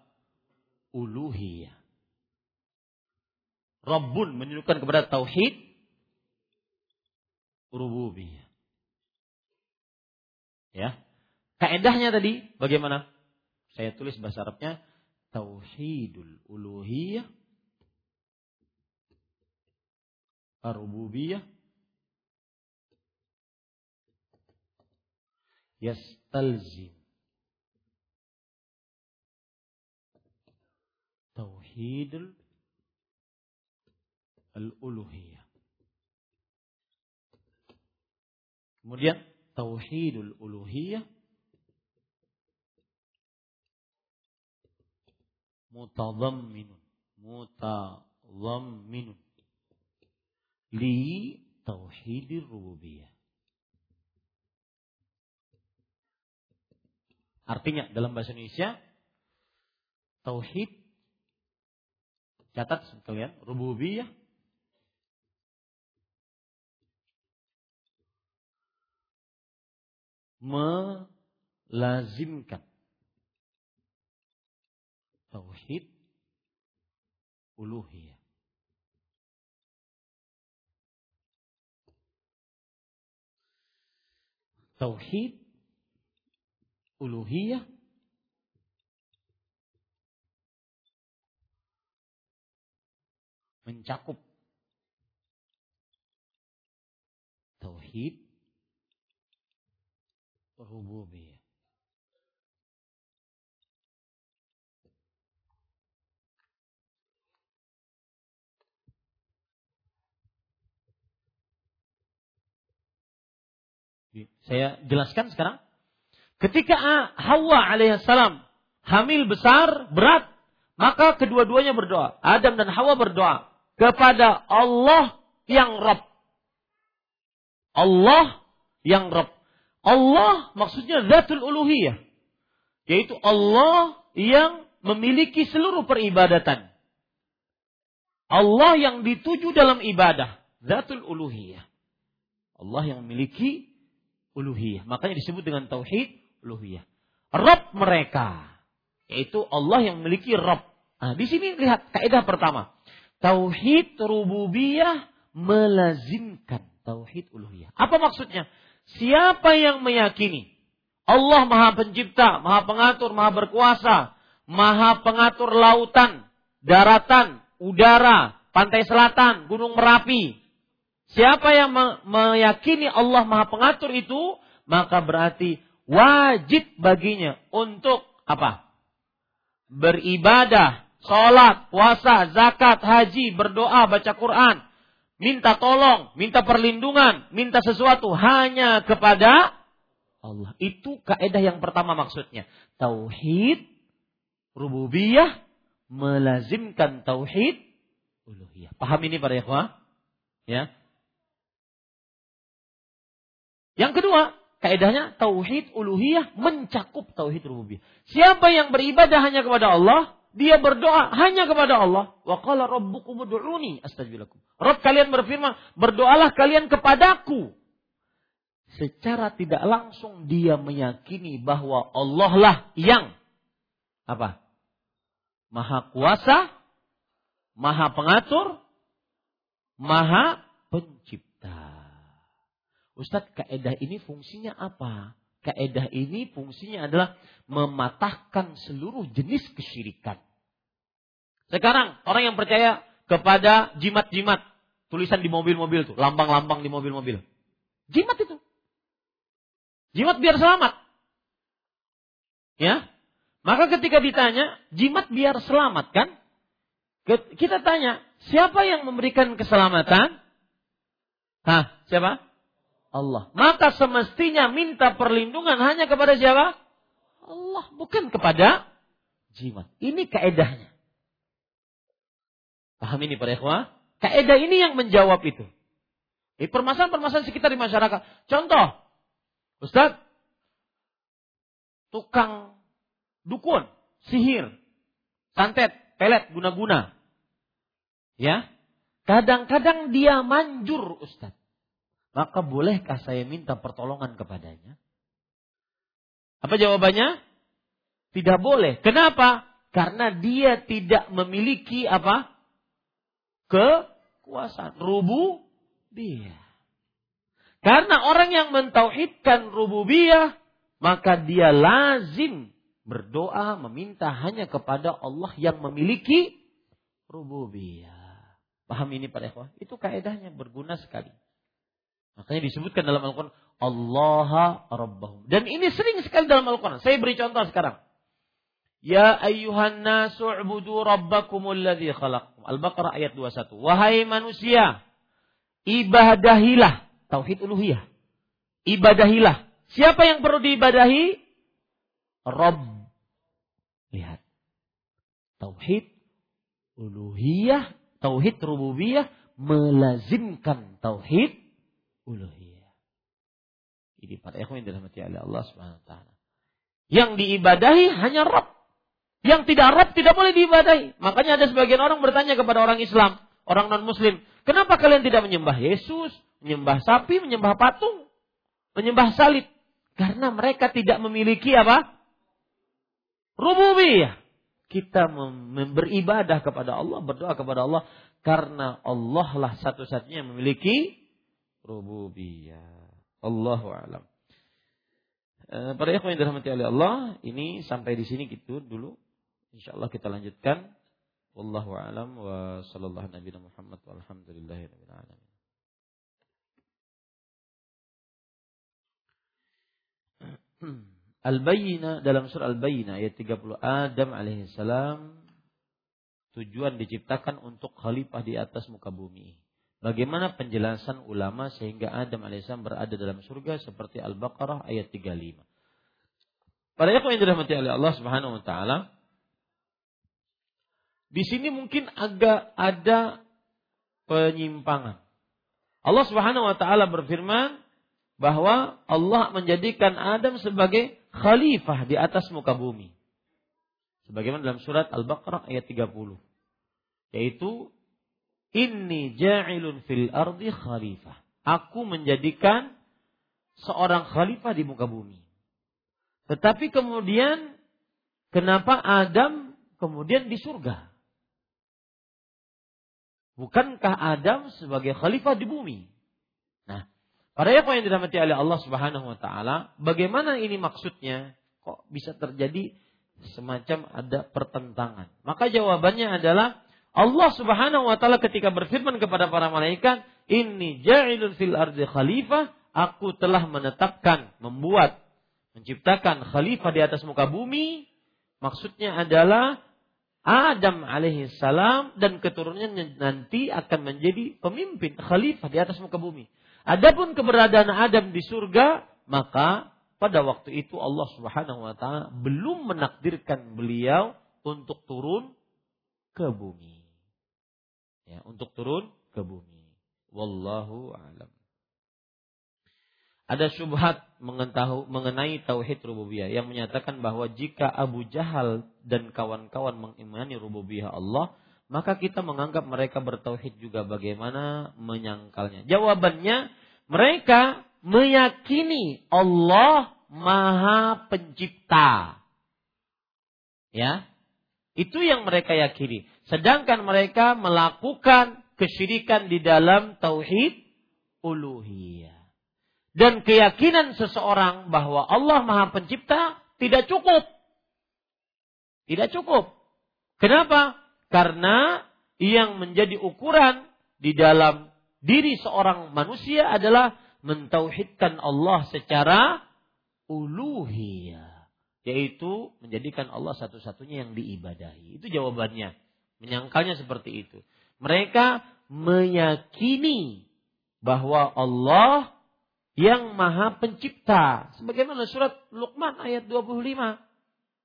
Uluhiyah. Rabbun menunjukkan kepada tauhid rububiyah. Ya. Kaedahnya tadi bagaimana? Saya tulis bahasa Arabnya tauhidul uluhiyah ar-rububiyah yastalzim tauhidul al-uluhiyah. Kemudian tauhidul uluhiyah mutadhamminun mutadhamminun li tauhidir rububiyah. Artinya dalam bahasa Indonesia tauhid catat sekalian. Rububiyah. Melazimkan. Tauhid. Uluhiyah. Tauhid. Uluhiyah mencakup tauhid rububiyah. Saya jelaskan sekarang. Ketika Hawa alaihissalam hamil besar, berat, maka kedua-duanya berdoa. Adam dan Hawa berdoa kepada Allah yang Rabb. Allah yang Rabb. Allah maksudnya zatul uluhiyah. Yaitu Allah yang memiliki seluruh peribadatan. Allah yang dituju dalam ibadah. Zatul uluhiyah. Allah yang memiliki uluhiyah. Makanya disebut dengan tauhid uluhiyah. Rob mereka. Yaitu Allah yang memiliki Rob. Nah, di sini lihat kaidah pertama. Tauhid rububiyah melazimkan tauhid uluhiyah. Apa maksudnya? Siapa yang meyakini Allah Maha Pencipta, Maha Pengatur, Maha Berkuasa, Maha Pengatur lautan, daratan, udara, pantai selatan, Gunung Merapi. Siapa yang meyakini Allah Maha Pengatur itu, maka berarti wajib baginya untuk apa? Beribadah, sholat, puasa, zakat, haji, berdoa, baca Quran, minta tolong, minta perlindungan, minta sesuatu hanya kepada Allah. Itu kaidah yang pertama maksudnya. Tauhid rububiyah melazimkan tauhid uluhiyah. Paham ini para ikhwah? Ya. Yang kedua, kaidahnya tauhid uluhiyah mencakup tauhid rububiyah. Siapa yang beribadah hanya kepada Allah, dia berdoa hanya kepada Allah. Wa qala rabbukum ud'uni astajib. Rabb kalian berfirman, berdoalah kalian kepadaku. Secara tidak langsung dia meyakini bahwa Allah lah yang apa? Maha kuasa, maha pengatur, maha pencipta. Ustadz, kaedah ini fungsinya apa? Kaedah ini fungsinya adalah mematahkan seluruh jenis kesyirikan. Sekarang orang yang percaya kepada jimat-jimat, tulisan di mobil-mobil tuh, lambang-lambang di mobil-mobil. Jimat itu. Jimat biar selamat. Ya. Maka ketika ditanya, jimat biar selamat kan? Kita tanya, siapa yang memberikan keselamatan? Hah, siapa? Allah. Maka semestinya minta perlindungan hanya kepada siapa? Allah, bukan kepada jimat. Ini kaedahnya. Paham ini para ikhwah? Kaedah ini yang menjawab itu. Di permasalahan-permasalahan sekitar di masyarakat. Contoh, Ustaz, tukang dukun, sihir, santet, pelet, guna-guna. Ya, kadang-kadang dia manjur Ustaz maka bolehkah saya minta pertolongan kepadanya? Apa jawabannya? Tidak boleh. Kenapa? Karena dia tidak memiliki apa? Kekuasaan. Rububiyah. Karena orang yang mentauhidkan rububiyah, maka dia lazim berdoa meminta hanya kepada Allah yang memiliki rububiyah. Paham ini Pak ikhwah? Itu kaedahnya berguna sekali. Makanya disebutkan dalam Al-Quran, Allah Rabbahum. Dan ini sering sekali dalam Al-Quran. Saya beri contoh sekarang. Ya ayyuhan nasu ubudu rabbakumul ladzi khalaqakum. Al-Baqarah ayat 21. Wahai manusia, ibadahilah. Tauhid uluhiyah. Ibadahilah. Siapa yang perlu diibadahi? Rabb. Lihat. Tauhid uluhiyah, tauhid rububiyah melazimkan tauhid uluhiyah. Ini para ikhwan dalam hati Allah Subhanahu wa taala. Yang diibadahi hanya Rabb. Yang tidak Rabb tidak boleh diibadahi. Makanya ada sebagian orang bertanya kepada orang Islam, orang non muslim, "Kenapa kalian tidak menyembah Yesus, menyembah sapi, menyembah patung, menyembah salib?" Karena mereka tidak memiliki apa? Rububiyah. Kita beribadah kepada Allah, berdoa kepada Allah karena Allah lah satu-satunya memiliki rububiyah. Allahu alam. E, para yang dirahmati oleh Allah, ini sampai di sini gitu dulu. Insya Allah kita lanjutkan Wallahu a'lam wa sallallahu nabi Muhammad walhamdulillahi rabbil alamin. Al-Bayyinah dalam surah Al-Bayyinah ayat 30 Adam alaihissalam tujuan diciptakan untuk khalifah di atas muka bumi. Bagaimana penjelasan ulama sehingga Adam alaihissalam berada dalam surga seperti Al-Baqarah ayat 35. Pada yang dirahmati oleh Allah Subhanahu wa taala, di sini mungkin agak ada penyimpangan. Allah Subhanahu wa taala berfirman bahwa Allah menjadikan Adam sebagai khalifah di atas muka bumi. Sebagaimana dalam surat Al-Baqarah ayat 30. Yaitu Inni ja'ilun fil ardi khalifah. Aku menjadikan seorang khalifah di muka bumi. Tetapi kemudian kenapa Adam kemudian di surga? Bukankah Adam sebagai khalifah di bumi? Nah, Para yang dirahmati oleh Allah Subhanahu wa taala, bagaimana ini maksudnya? Kok bisa terjadi semacam ada pertentangan? Maka jawabannya adalah Allah Subhanahu wa taala ketika berfirman kepada para malaikat, "Inni ja'ilun fil ardi khalifah," aku telah menetapkan, membuat, menciptakan khalifah di atas muka bumi. Maksudnya adalah Adam alaihi salam dan keturunannya nanti akan menjadi pemimpin khalifah di atas muka bumi. Adapun keberadaan Adam di surga, maka pada waktu itu Allah Subhanahu wa taala belum menakdirkan beliau untuk turun ke bumi. Ya, untuk turun ke bumi. Wallahu alam. Ada syubhat mengenai tauhid rububiyah yang menyatakan bahwa jika Abu Jahal dan kawan-kawan mengimani rububiyah Allah, maka kita menganggap mereka bertauhid juga bagaimana menyangkalnya. Jawabannya, mereka meyakini Allah Maha Pencipta. Ya. Itu yang mereka yakini. Sedangkan mereka melakukan kesyirikan di dalam tauhid uluhiyah. Dan keyakinan seseorang bahwa Allah Maha Pencipta tidak cukup. Tidak cukup. Kenapa? Karena yang menjadi ukuran di dalam diri seorang manusia adalah mentauhidkan Allah secara uluhiyah. Yaitu menjadikan Allah satu-satunya yang diibadahi. Itu jawabannya. Menyangkalnya seperti itu. Mereka meyakini bahwa Allah yang maha pencipta. Sebagaimana surat Luqman ayat 25.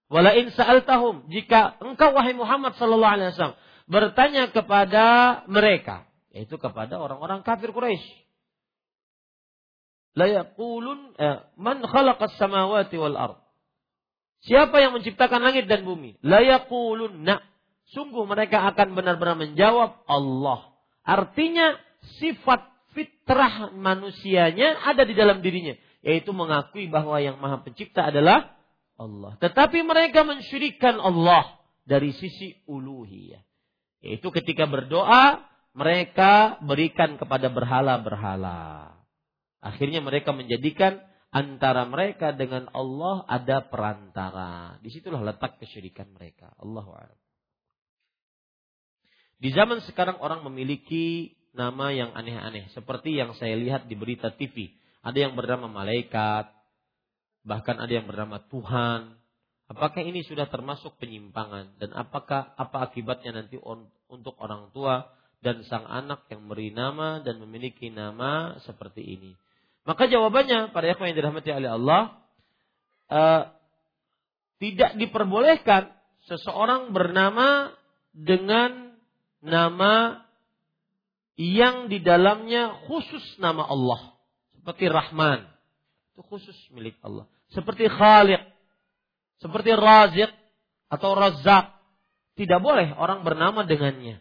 Wala in sa'altahum jika engkau wahai Muhammad sallallahu alaihi wasallam bertanya kepada mereka yaitu kepada orang-orang kafir Quraisy. La yaqulun eh, man khalaqas samawati wal ard. Siapa yang menciptakan langit dan bumi? La yaqulun na. Sungguh mereka akan benar-benar menjawab Allah. Artinya sifat fitrah manusianya ada di dalam dirinya, yaitu mengakui bahwa yang Maha Pencipta adalah Allah. Tetapi mereka mensyirikan Allah dari sisi uluhiyah. Yaitu ketika berdoa, mereka berikan kepada berhala-berhala. Akhirnya mereka menjadikan antara mereka dengan Allah ada perantara. Di situlah letak kesyirikan mereka. Allahu Di zaman sekarang orang memiliki nama yang aneh-aneh. Seperti yang saya lihat di berita TV. Ada yang bernama malaikat, bahkan ada yang bernama Tuhan. Apakah ini sudah termasuk penyimpangan dan apakah apa akibatnya nanti untuk orang tua dan sang anak yang beri nama dan memiliki nama seperti ini? Maka jawabannya pada apa yang dirahmati oleh Allah uh, tidak diperbolehkan seseorang bernama dengan nama yang di dalamnya khusus nama Allah seperti Rahman itu khusus milik Allah seperti Khaliq, seperti Razik atau Razak. Tidak boleh orang bernama dengannya.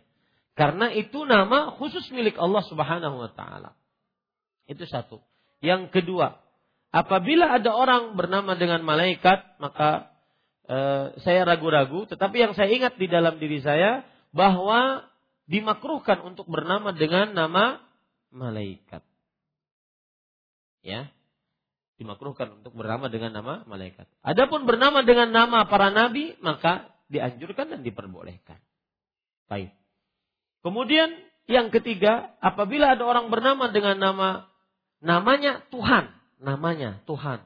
Karena itu nama khusus milik Allah Subhanahu wa taala. Itu satu. Yang kedua, apabila ada orang bernama dengan malaikat, maka e, saya ragu-ragu, tetapi yang saya ingat di dalam diri saya bahwa dimakruhkan untuk bernama dengan nama malaikat. Ya, dimakruhkan untuk bernama dengan nama malaikat. Adapun bernama dengan nama para nabi maka dianjurkan dan diperbolehkan. Baik. Kemudian yang ketiga, apabila ada orang bernama dengan nama namanya Tuhan, namanya Tuhan.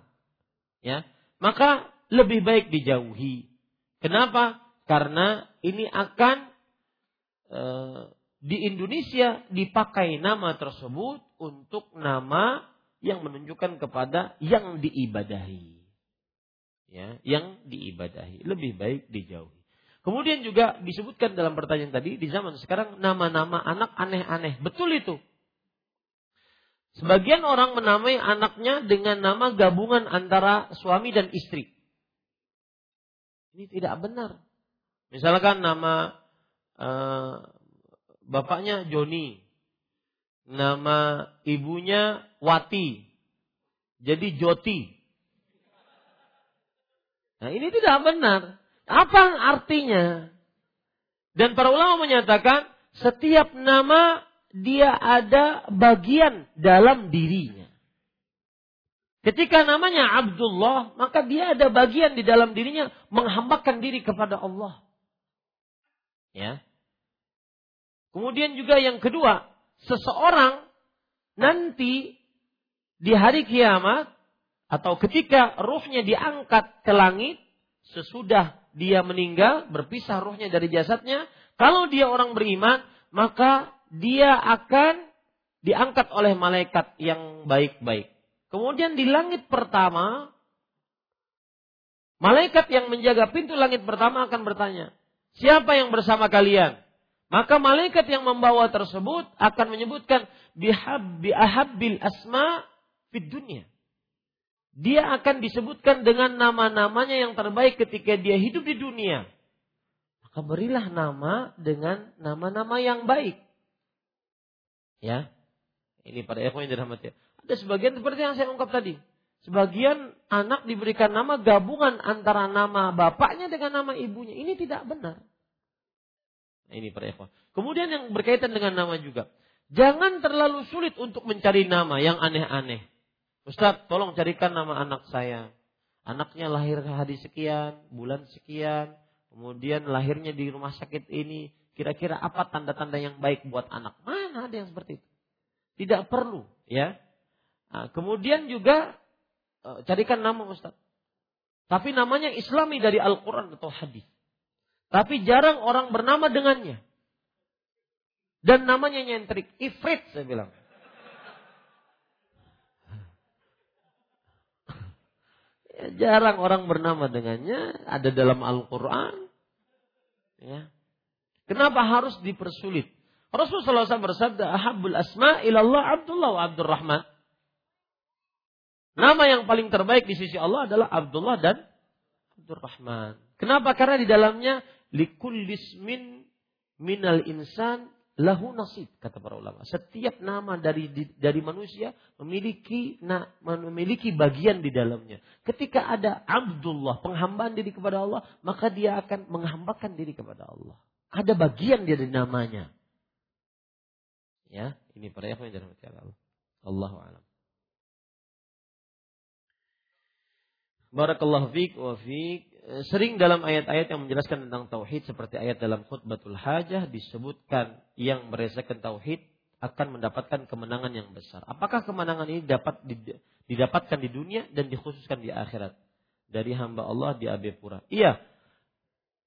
Ya, maka lebih baik dijauhi. Kenapa? Karena ini akan e, di Indonesia dipakai nama tersebut untuk nama yang menunjukkan kepada yang diibadahi. Ya, yang diibadahi. Lebih baik dijauhi. Kemudian juga disebutkan dalam pertanyaan tadi di zaman sekarang nama-nama anak aneh-aneh. Betul itu. Sebagian orang menamai anaknya dengan nama gabungan antara suami dan istri. Ini tidak benar. Misalkan nama uh, bapaknya Joni, nama ibunya Wati, jadi Joti. Nah ini tidak benar. Apa artinya? Dan para ulama menyatakan setiap nama dia ada bagian dalam dirinya. Ketika namanya Abdullah, maka dia ada bagian di dalam dirinya menghambakan diri kepada Allah. Ya. Kemudian juga yang kedua, seseorang nanti di hari kiamat atau ketika ruhnya diangkat ke langit sesudah dia meninggal, berpisah ruhnya dari jasadnya, kalau dia orang beriman, maka dia akan diangkat oleh malaikat yang baik-baik. Kemudian di langit pertama, malaikat yang menjaga pintu langit pertama akan bertanya, siapa yang bersama kalian? Maka malaikat yang membawa tersebut akan menyebutkan bihab biahabbil asma fid dunia dia akan disebutkan dengan nama-namanya yang terbaik ketika dia hidup di dunia. Maka berilah nama dengan nama-nama yang baik. Ya. Ini pada ikhwan yang dirahmati. Ada sebagian seperti yang saya ungkap tadi. Sebagian anak diberikan nama gabungan antara nama bapaknya dengan nama ibunya. Ini tidak benar. Nah, ini para ikhwan. Kemudian yang berkaitan dengan nama juga. Jangan terlalu sulit untuk mencari nama yang aneh-aneh. Ustaz, tolong carikan nama anak saya. Anaknya lahir hari sekian, bulan sekian, kemudian lahirnya di rumah sakit ini. Kira-kira apa tanda-tanda yang baik buat anak? Mana ada yang seperti itu? Tidak perlu, ya. Nah, kemudian juga uh, carikan nama Ustaz. Tapi namanya Islami dari Al-Quran atau hadis. Tapi jarang orang bernama dengannya. Dan namanya nyentrik. Ifrit saya bilang. Ya, jarang orang bernama dengannya, ada dalam Al-Quran. Ya. Kenapa harus dipersulit? Rasulullah SAW bersabda, Ahabul asma ilallah Abdullah wa Abdurrahman. Nama yang paling terbaik di sisi Allah adalah Abdullah dan Abdurrahman. Kenapa? Karena di dalamnya likullismin minal insan lahu nasib kata para ulama. Setiap nama dari dari manusia memiliki na, memiliki bagian di dalamnya. Ketika ada Abdullah penghambaan diri kepada Allah, maka dia akan menghambakan diri kepada Allah. Ada bagian dari namanya. Ya, ini para yang dirahmati Allah. Allahu a'lam. Barakallahu fiik wa fiik sering dalam ayat-ayat yang menjelaskan tentang tauhid seperti ayat dalam khutbatul hajah disebutkan yang meresahkan tauhid akan mendapatkan kemenangan yang besar. Apakah kemenangan ini dapat didapatkan di dunia dan dikhususkan di akhirat dari hamba Allah di Abepura? Iya.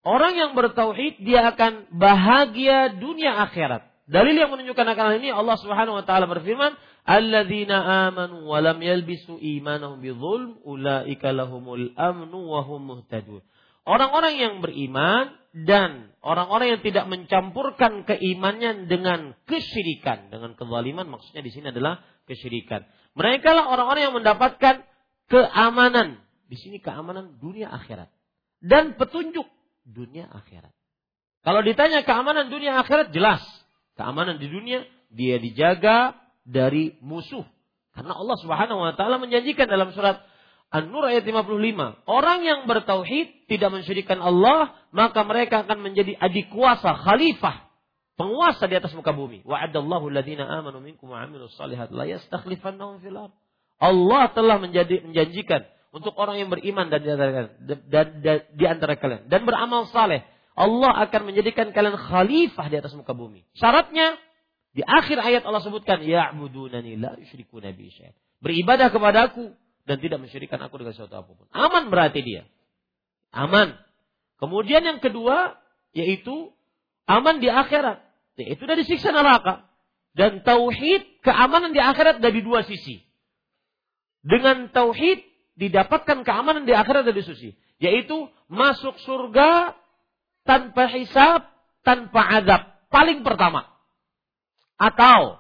Orang yang bertauhid dia akan bahagia dunia akhirat. Dalil yang menunjukkan akan hal ini Allah Subhanahu wa taala berfirman, "Alladzina amanu wa lam yalbisu imanahum bidzulm ulaika lahumul amnu wa hum muhtadun." Orang-orang yang beriman dan orang-orang yang tidak mencampurkan keimannya dengan kesyirikan, dengan kezaliman maksudnya di sini adalah kesyirikan. Mereka lah orang-orang yang mendapatkan keamanan. Di sini keamanan dunia akhirat dan petunjuk dunia akhirat. Kalau ditanya keamanan dunia akhirat jelas keamanan di dunia, dia dijaga dari musuh. Karena Allah Subhanahu wa taala menjanjikan dalam surat An-Nur ayat 55, orang yang bertauhid tidak mensyirikan Allah, maka mereka akan menjadi adik kuasa, khalifah, penguasa di atas muka bumi. Wa'adallahu alladziina amanu minkum wa 'amilus shalihat la yastakhlifannahum fil. Allah telah menjadi menjanjikan untuk orang yang beriman dan di antara, kalian dan beramal saleh Allah akan menjadikan kalian khalifah di atas muka bumi. Syaratnya di akhir ayat Allah sebutkan ya'budunani la yusyriku nabi syai'an. Beribadah kepadaku dan tidak mensyirikan aku dengan sesuatu apa pun. Aman berarti dia. Aman. Kemudian yang kedua yaitu aman di akhirat. Yaitu dari siksa neraka. Dan tauhid keamanan di akhirat dari dua sisi. Dengan tauhid didapatkan keamanan di akhirat dari sisi. Yaitu masuk surga tanpa hisab, tanpa azab. Paling pertama. Atau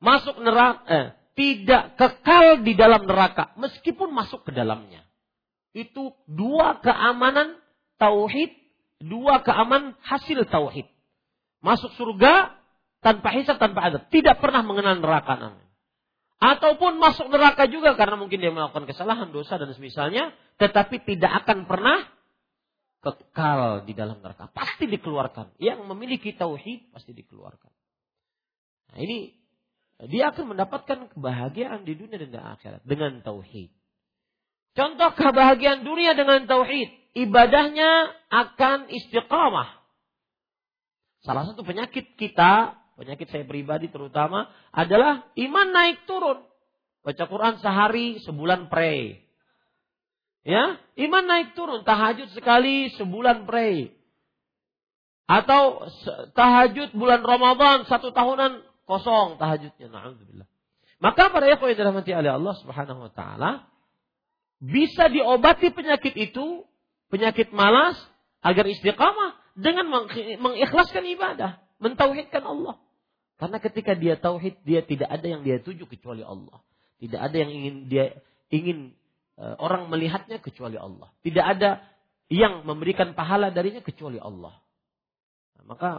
masuk neraka, eh, tidak kekal di dalam neraka meskipun masuk ke dalamnya. Itu dua keamanan tauhid, dua keamanan hasil tauhid. Masuk surga tanpa hisab, tanpa azab, tidak pernah mengenal neraka namanya. Ataupun masuk neraka juga karena mungkin dia melakukan kesalahan, dosa dan semisalnya, tetapi tidak akan pernah kekal di dalam neraka. Pasti dikeluarkan. Yang memiliki tauhid pasti dikeluarkan. Nah, ini dia akan mendapatkan kebahagiaan di dunia dan di akhirat dengan tauhid. Contoh kebahagiaan dunia dengan tauhid, ibadahnya akan istiqamah. Salah satu penyakit kita, penyakit saya pribadi terutama adalah iman naik turun. Baca Quran sehari, sebulan pray. Ya, iman naik turun, tahajud sekali sebulan pray. Atau tahajud bulan Ramadan satu tahunan kosong tahajudnya. Na'udzubillah. Maka para ikhwan yang dirahmati oleh Allah Subhanahu wa taala bisa diobati penyakit itu, penyakit malas agar istiqamah dengan mengikhlaskan ibadah, mentauhidkan Allah. Karena ketika dia tauhid, dia tidak ada yang dia tuju kecuali Allah. Tidak ada yang ingin dia ingin Eh, orang melihatnya kecuali Allah. Tidak ada yang memberikan pahala darinya kecuali Allah. Nah, maka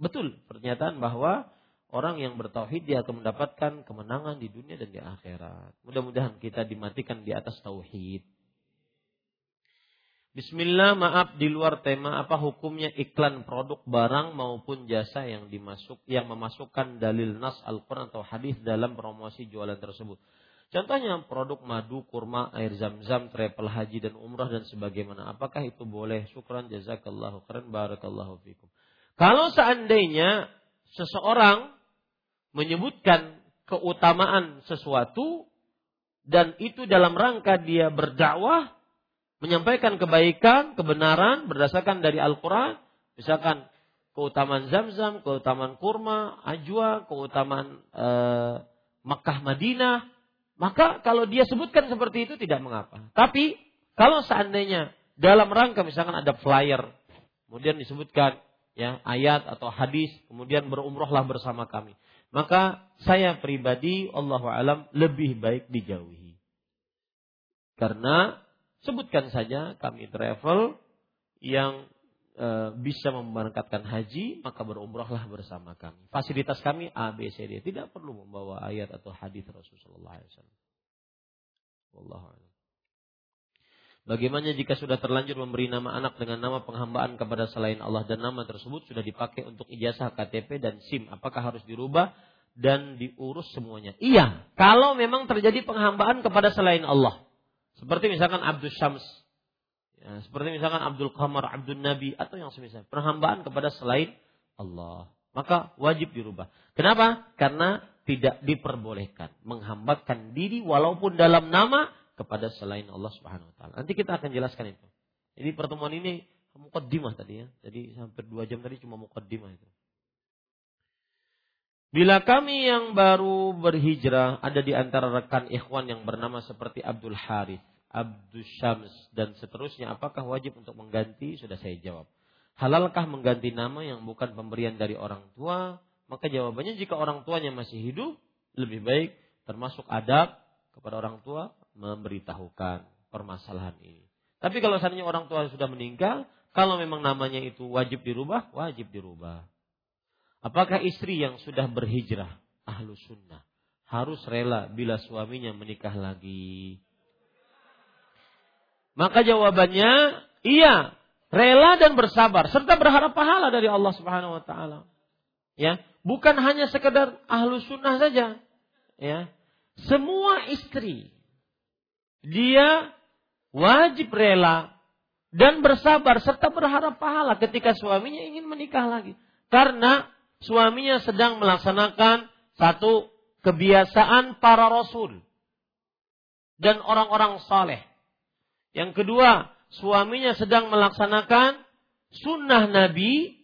betul pernyataan bahwa orang yang bertauhid dia akan mendapatkan kemenangan di dunia dan di akhirat. Mudah-mudahan kita dimatikan di atas tauhid. Bismillah, maaf di luar tema apa hukumnya iklan produk barang maupun jasa yang dimasuk yang memasukkan dalil nas Al-Qur'an atau hadis dalam promosi jualan tersebut. Contohnya produk madu, kurma, air zam-zam, travel haji dan umrah dan sebagaimana. Apakah itu boleh? Syukran jazakallahu khairan barakallahu fikum. Kalau seandainya seseorang menyebutkan keutamaan sesuatu dan itu dalam rangka dia berdakwah menyampaikan kebaikan, kebenaran berdasarkan dari Al-Qur'an, misalkan keutamaan zam-zam, keutamaan kurma, ajwa, keutamaan eh, Makkah Madinah, maka kalau dia sebutkan seperti itu tidak mengapa. Tapi kalau seandainya dalam rangka misalkan ada flyer, kemudian disebutkan ya ayat atau hadis, kemudian berumrohlah bersama kami. Maka saya pribadi Allah alam lebih baik dijauhi. Karena sebutkan saja kami travel yang e, bisa memberangkatkan haji, maka berumrahlah bersama kami. Fasilitas kami A, B, C, D. Tidak perlu membawa ayat atau hadis Rasulullah SAW. Bagaimana jika sudah terlanjur memberi nama anak dengan nama penghambaan kepada selain Allah dan nama tersebut sudah dipakai untuk ijazah KTP dan SIM, apakah harus dirubah dan diurus semuanya? Iya, kalau memang terjadi penghambaan kepada selain Allah. Seperti misalkan Abdul Syams, Ya, seperti misalkan Abdul Qamar, Abdul Nabi atau yang semisal perhambaan kepada selain Allah. Maka wajib dirubah. Kenapa? Karena tidak diperbolehkan menghambatkan diri walaupun dalam nama kepada selain Allah Subhanahu wa taala. Nanti kita akan jelaskan itu. Jadi pertemuan ini mukaddimah tadi ya. Jadi hampir dua jam tadi cuma mukaddimah itu. Bila kami yang baru berhijrah ada di antara rekan ikhwan yang bernama seperti Abdul Harith Abdus Syams dan seterusnya apakah wajib untuk mengganti? Sudah saya jawab. Halalkah mengganti nama yang bukan pemberian dari orang tua? Maka jawabannya jika orang tuanya masih hidup, lebih baik termasuk adab kepada orang tua memberitahukan permasalahan ini. Tapi kalau seandainya orang tua sudah meninggal, kalau memang namanya itu wajib dirubah, wajib dirubah. Apakah istri yang sudah berhijrah, ahlu sunnah, harus rela bila suaminya menikah lagi? Maka jawabannya iya, rela dan bersabar serta berharap pahala dari Allah Subhanahu wa taala. Ya, bukan hanya sekedar ahlu sunnah saja. Ya, semua istri dia wajib rela dan bersabar serta berharap pahala ketika suaminya ingin menikah lagi. Karena suaminya sedang melaksanakan satu kebiasaan para rasul dan orang-orang saleh. Yang kedua, suaminya sedang melaksanakan sunnah Nabi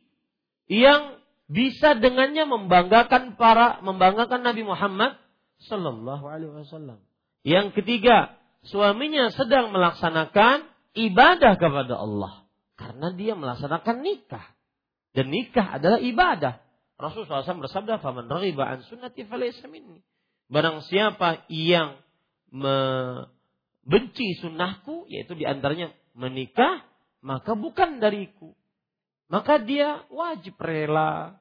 yang bisa dengannya membanggakan para membanggakan Nabi Muhammad Sallallahu Alaihi Wasallam. Yang ketiga, suaminya sedang melaksanakan ibadah kepada Allah karena dia melaksanakan nikah dan nikah adalah ibadah. Rasulullah SAW bersabda, "Faman raghiba an sunnati falaysa minni." Barang siapa yang membenci sunnahku, yaitu di antaranya menikah, maka bukan dariku. Maka dia wajib rela,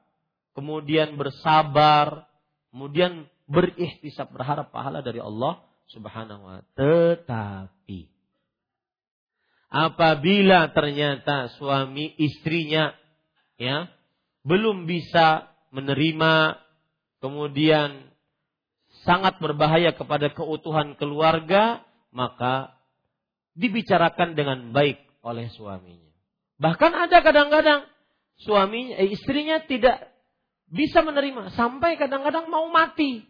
kemudian bersabar, kemudian berikhtisab berharap pahala dari Allah Subhanahu wa Tetapi apabila ternyata suami istrinya ya belum bisa menerima kemudian sangat berbahaya kepada keutuhan keluarga maka dibicarakan dengan baik oleh suaminya. Bahkan ada kadang-kadang suaminya eh, istrinya tidak bisa menerima sampai kadang-kadang mau mati.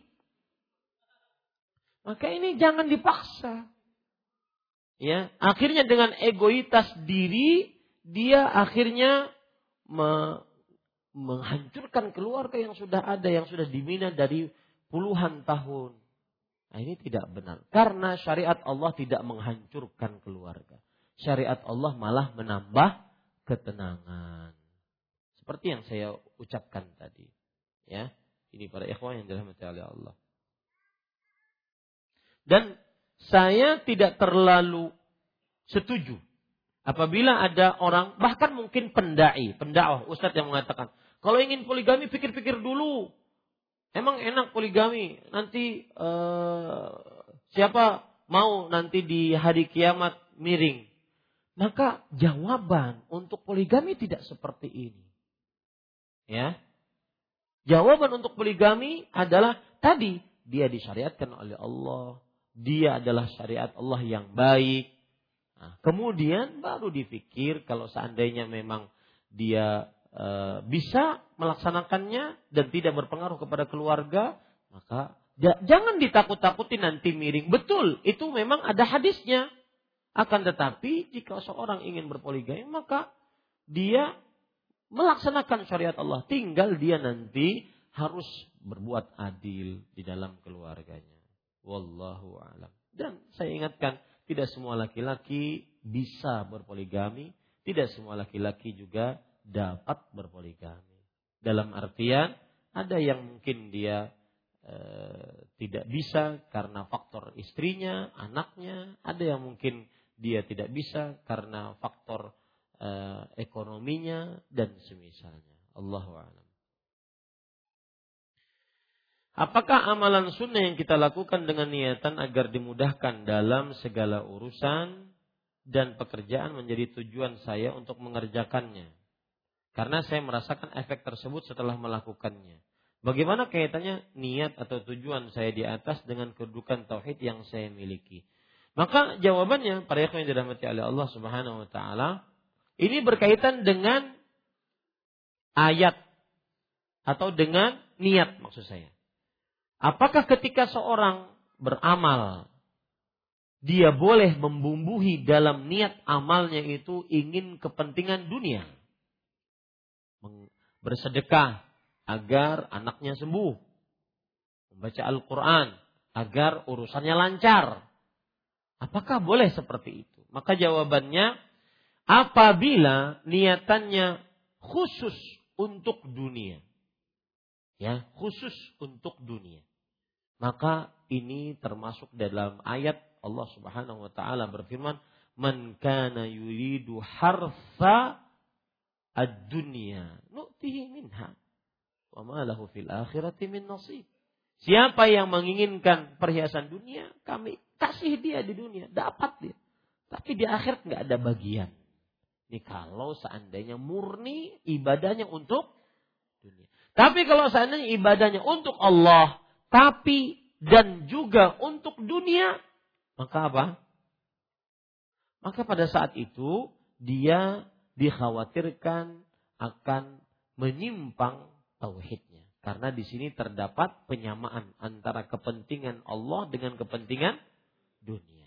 Maka ini jangan dipaksa. Ya akhirnya dengan egoitas diri dia akhirnya menghancurkan keluarga yang sudah ada yang sudah dibina dari puluhan tahun. Nah ini tidak benar. Karena syariat Allah tidak menghancurkan keluarga. Syariat Allah malah menambah ketenangan. Seperti yang saya ucapkan tadi. Ya ini para ikhwan yang dirahmati oleh Allah. Dan saya tidak terlalu setuju apabila ada orang bahkan mungkin pendai, pendakwah, ustadz yang mengatakan, kalau ingin poligami pikir-pikir dulu. Emang enak poligami, nanti uh, siapa mau nanti di hari kiamat miring. Maka jawaban untuk poligami tidak seperti ini. Ya. Jawaban untuk poligami adalah tadi dia disyariatkan oleh Allah, dia adalah syariat Allah yang baik. Nah, kemudian baru dipikir kalau seandainya memang dia e, bisa melaksanakannya dan tidak berpengaruh kepada keluarga, maka jangan ditakut-takuti nanti miring. Betul, itu memang ada hadisnya. Akan tetapi jika seorang ingin berpoligami maka dia melaksanakan syariat Allah. Tinggal dia nanti harus berbuat adil di dalam keluarganya. Wallahu alam. Dan saya ingatkan, tidak semua laki-laki bisa berpoligami, tidak semua laki-laki juga dapat berpoligami. Dalam artian ada yang mungkin dia e, tidak bisa karena faktor istrinya, anaknya, ada yang mungkin dia tidak bisa karena faktor e, ekonominya dan semisalnya. Allahu a'lam. Apakah amalan sunnah yang kita lakukan dengan niatan agar dimudahkan dalam segala urusan dan pekerjaan menjadi tujuan saya untuk mengerjakannya? Karena saya merasakan efek tersebut setelah melakukannya. Bagaimana kaitannya niat atau tujuan saya di atas dengan kedudukan tauhid yang saya miliki? Maka jawabannya para yang dirahmati oleh Allah Subhanahu wa taala ini berkaitan dengan ayat atau dengan niat maksud saya. Apakah ketika seorang beramal dia boleh membumbuhi dalam niat amalnya itu ingin kepentingan dunia? Bersedekah agar anaknya sembuh. Membaca Al-Quran agar urusannya lancar. Apakah boleh seperti itu? Maka jawabannya, apabila niatannya khusus untuk dunia. Ya, khusus untuk dunia maka ini termasuk dalam ayat Allah Subhanahu wa taala berfirman, "Man kana yuridu harfa ad-dunya nu'tihi minha wa ma lahu fil akhirati min nasib." Siapa yang menginginkan perhiasan dunia, kami kasih dia di dunia, dapat dia. Tapi di akhirat nggak ada bagian. Ini kalau seandainya murni ibadahnya untuk dunia. Tapi kalau seandainya ibadahnya untuk Allah, tapi dan juga untuk dunia, maka apa? Maka pada saat itu dia dikhawatirkan akan menyimpang tauhidnya. Karena di sini terdapat penyamaan antara kepentingan Allah dengan kepentingan dunia.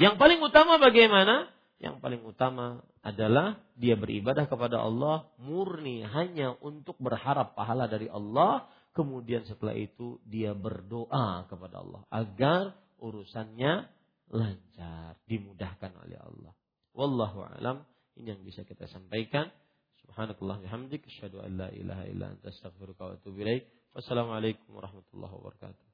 Yang paling utama bagaimana? Yang paling utama adalah dia beribadah kepada Allah murni hanya untuk berharap pahala dari Allah. Kemudian setelah itu dia berdoa kepada Allah agar urusannya lancar, dimudahkan oleh Allah. Wallahu alam. Ini yang bisa kita sampaikan. Subhanakallah bihamdik asyhadu an la ilaha illa anta astaghfiruka wa atubu ilaik. Wassalamualaikum warahmatullahi wabarakatuh.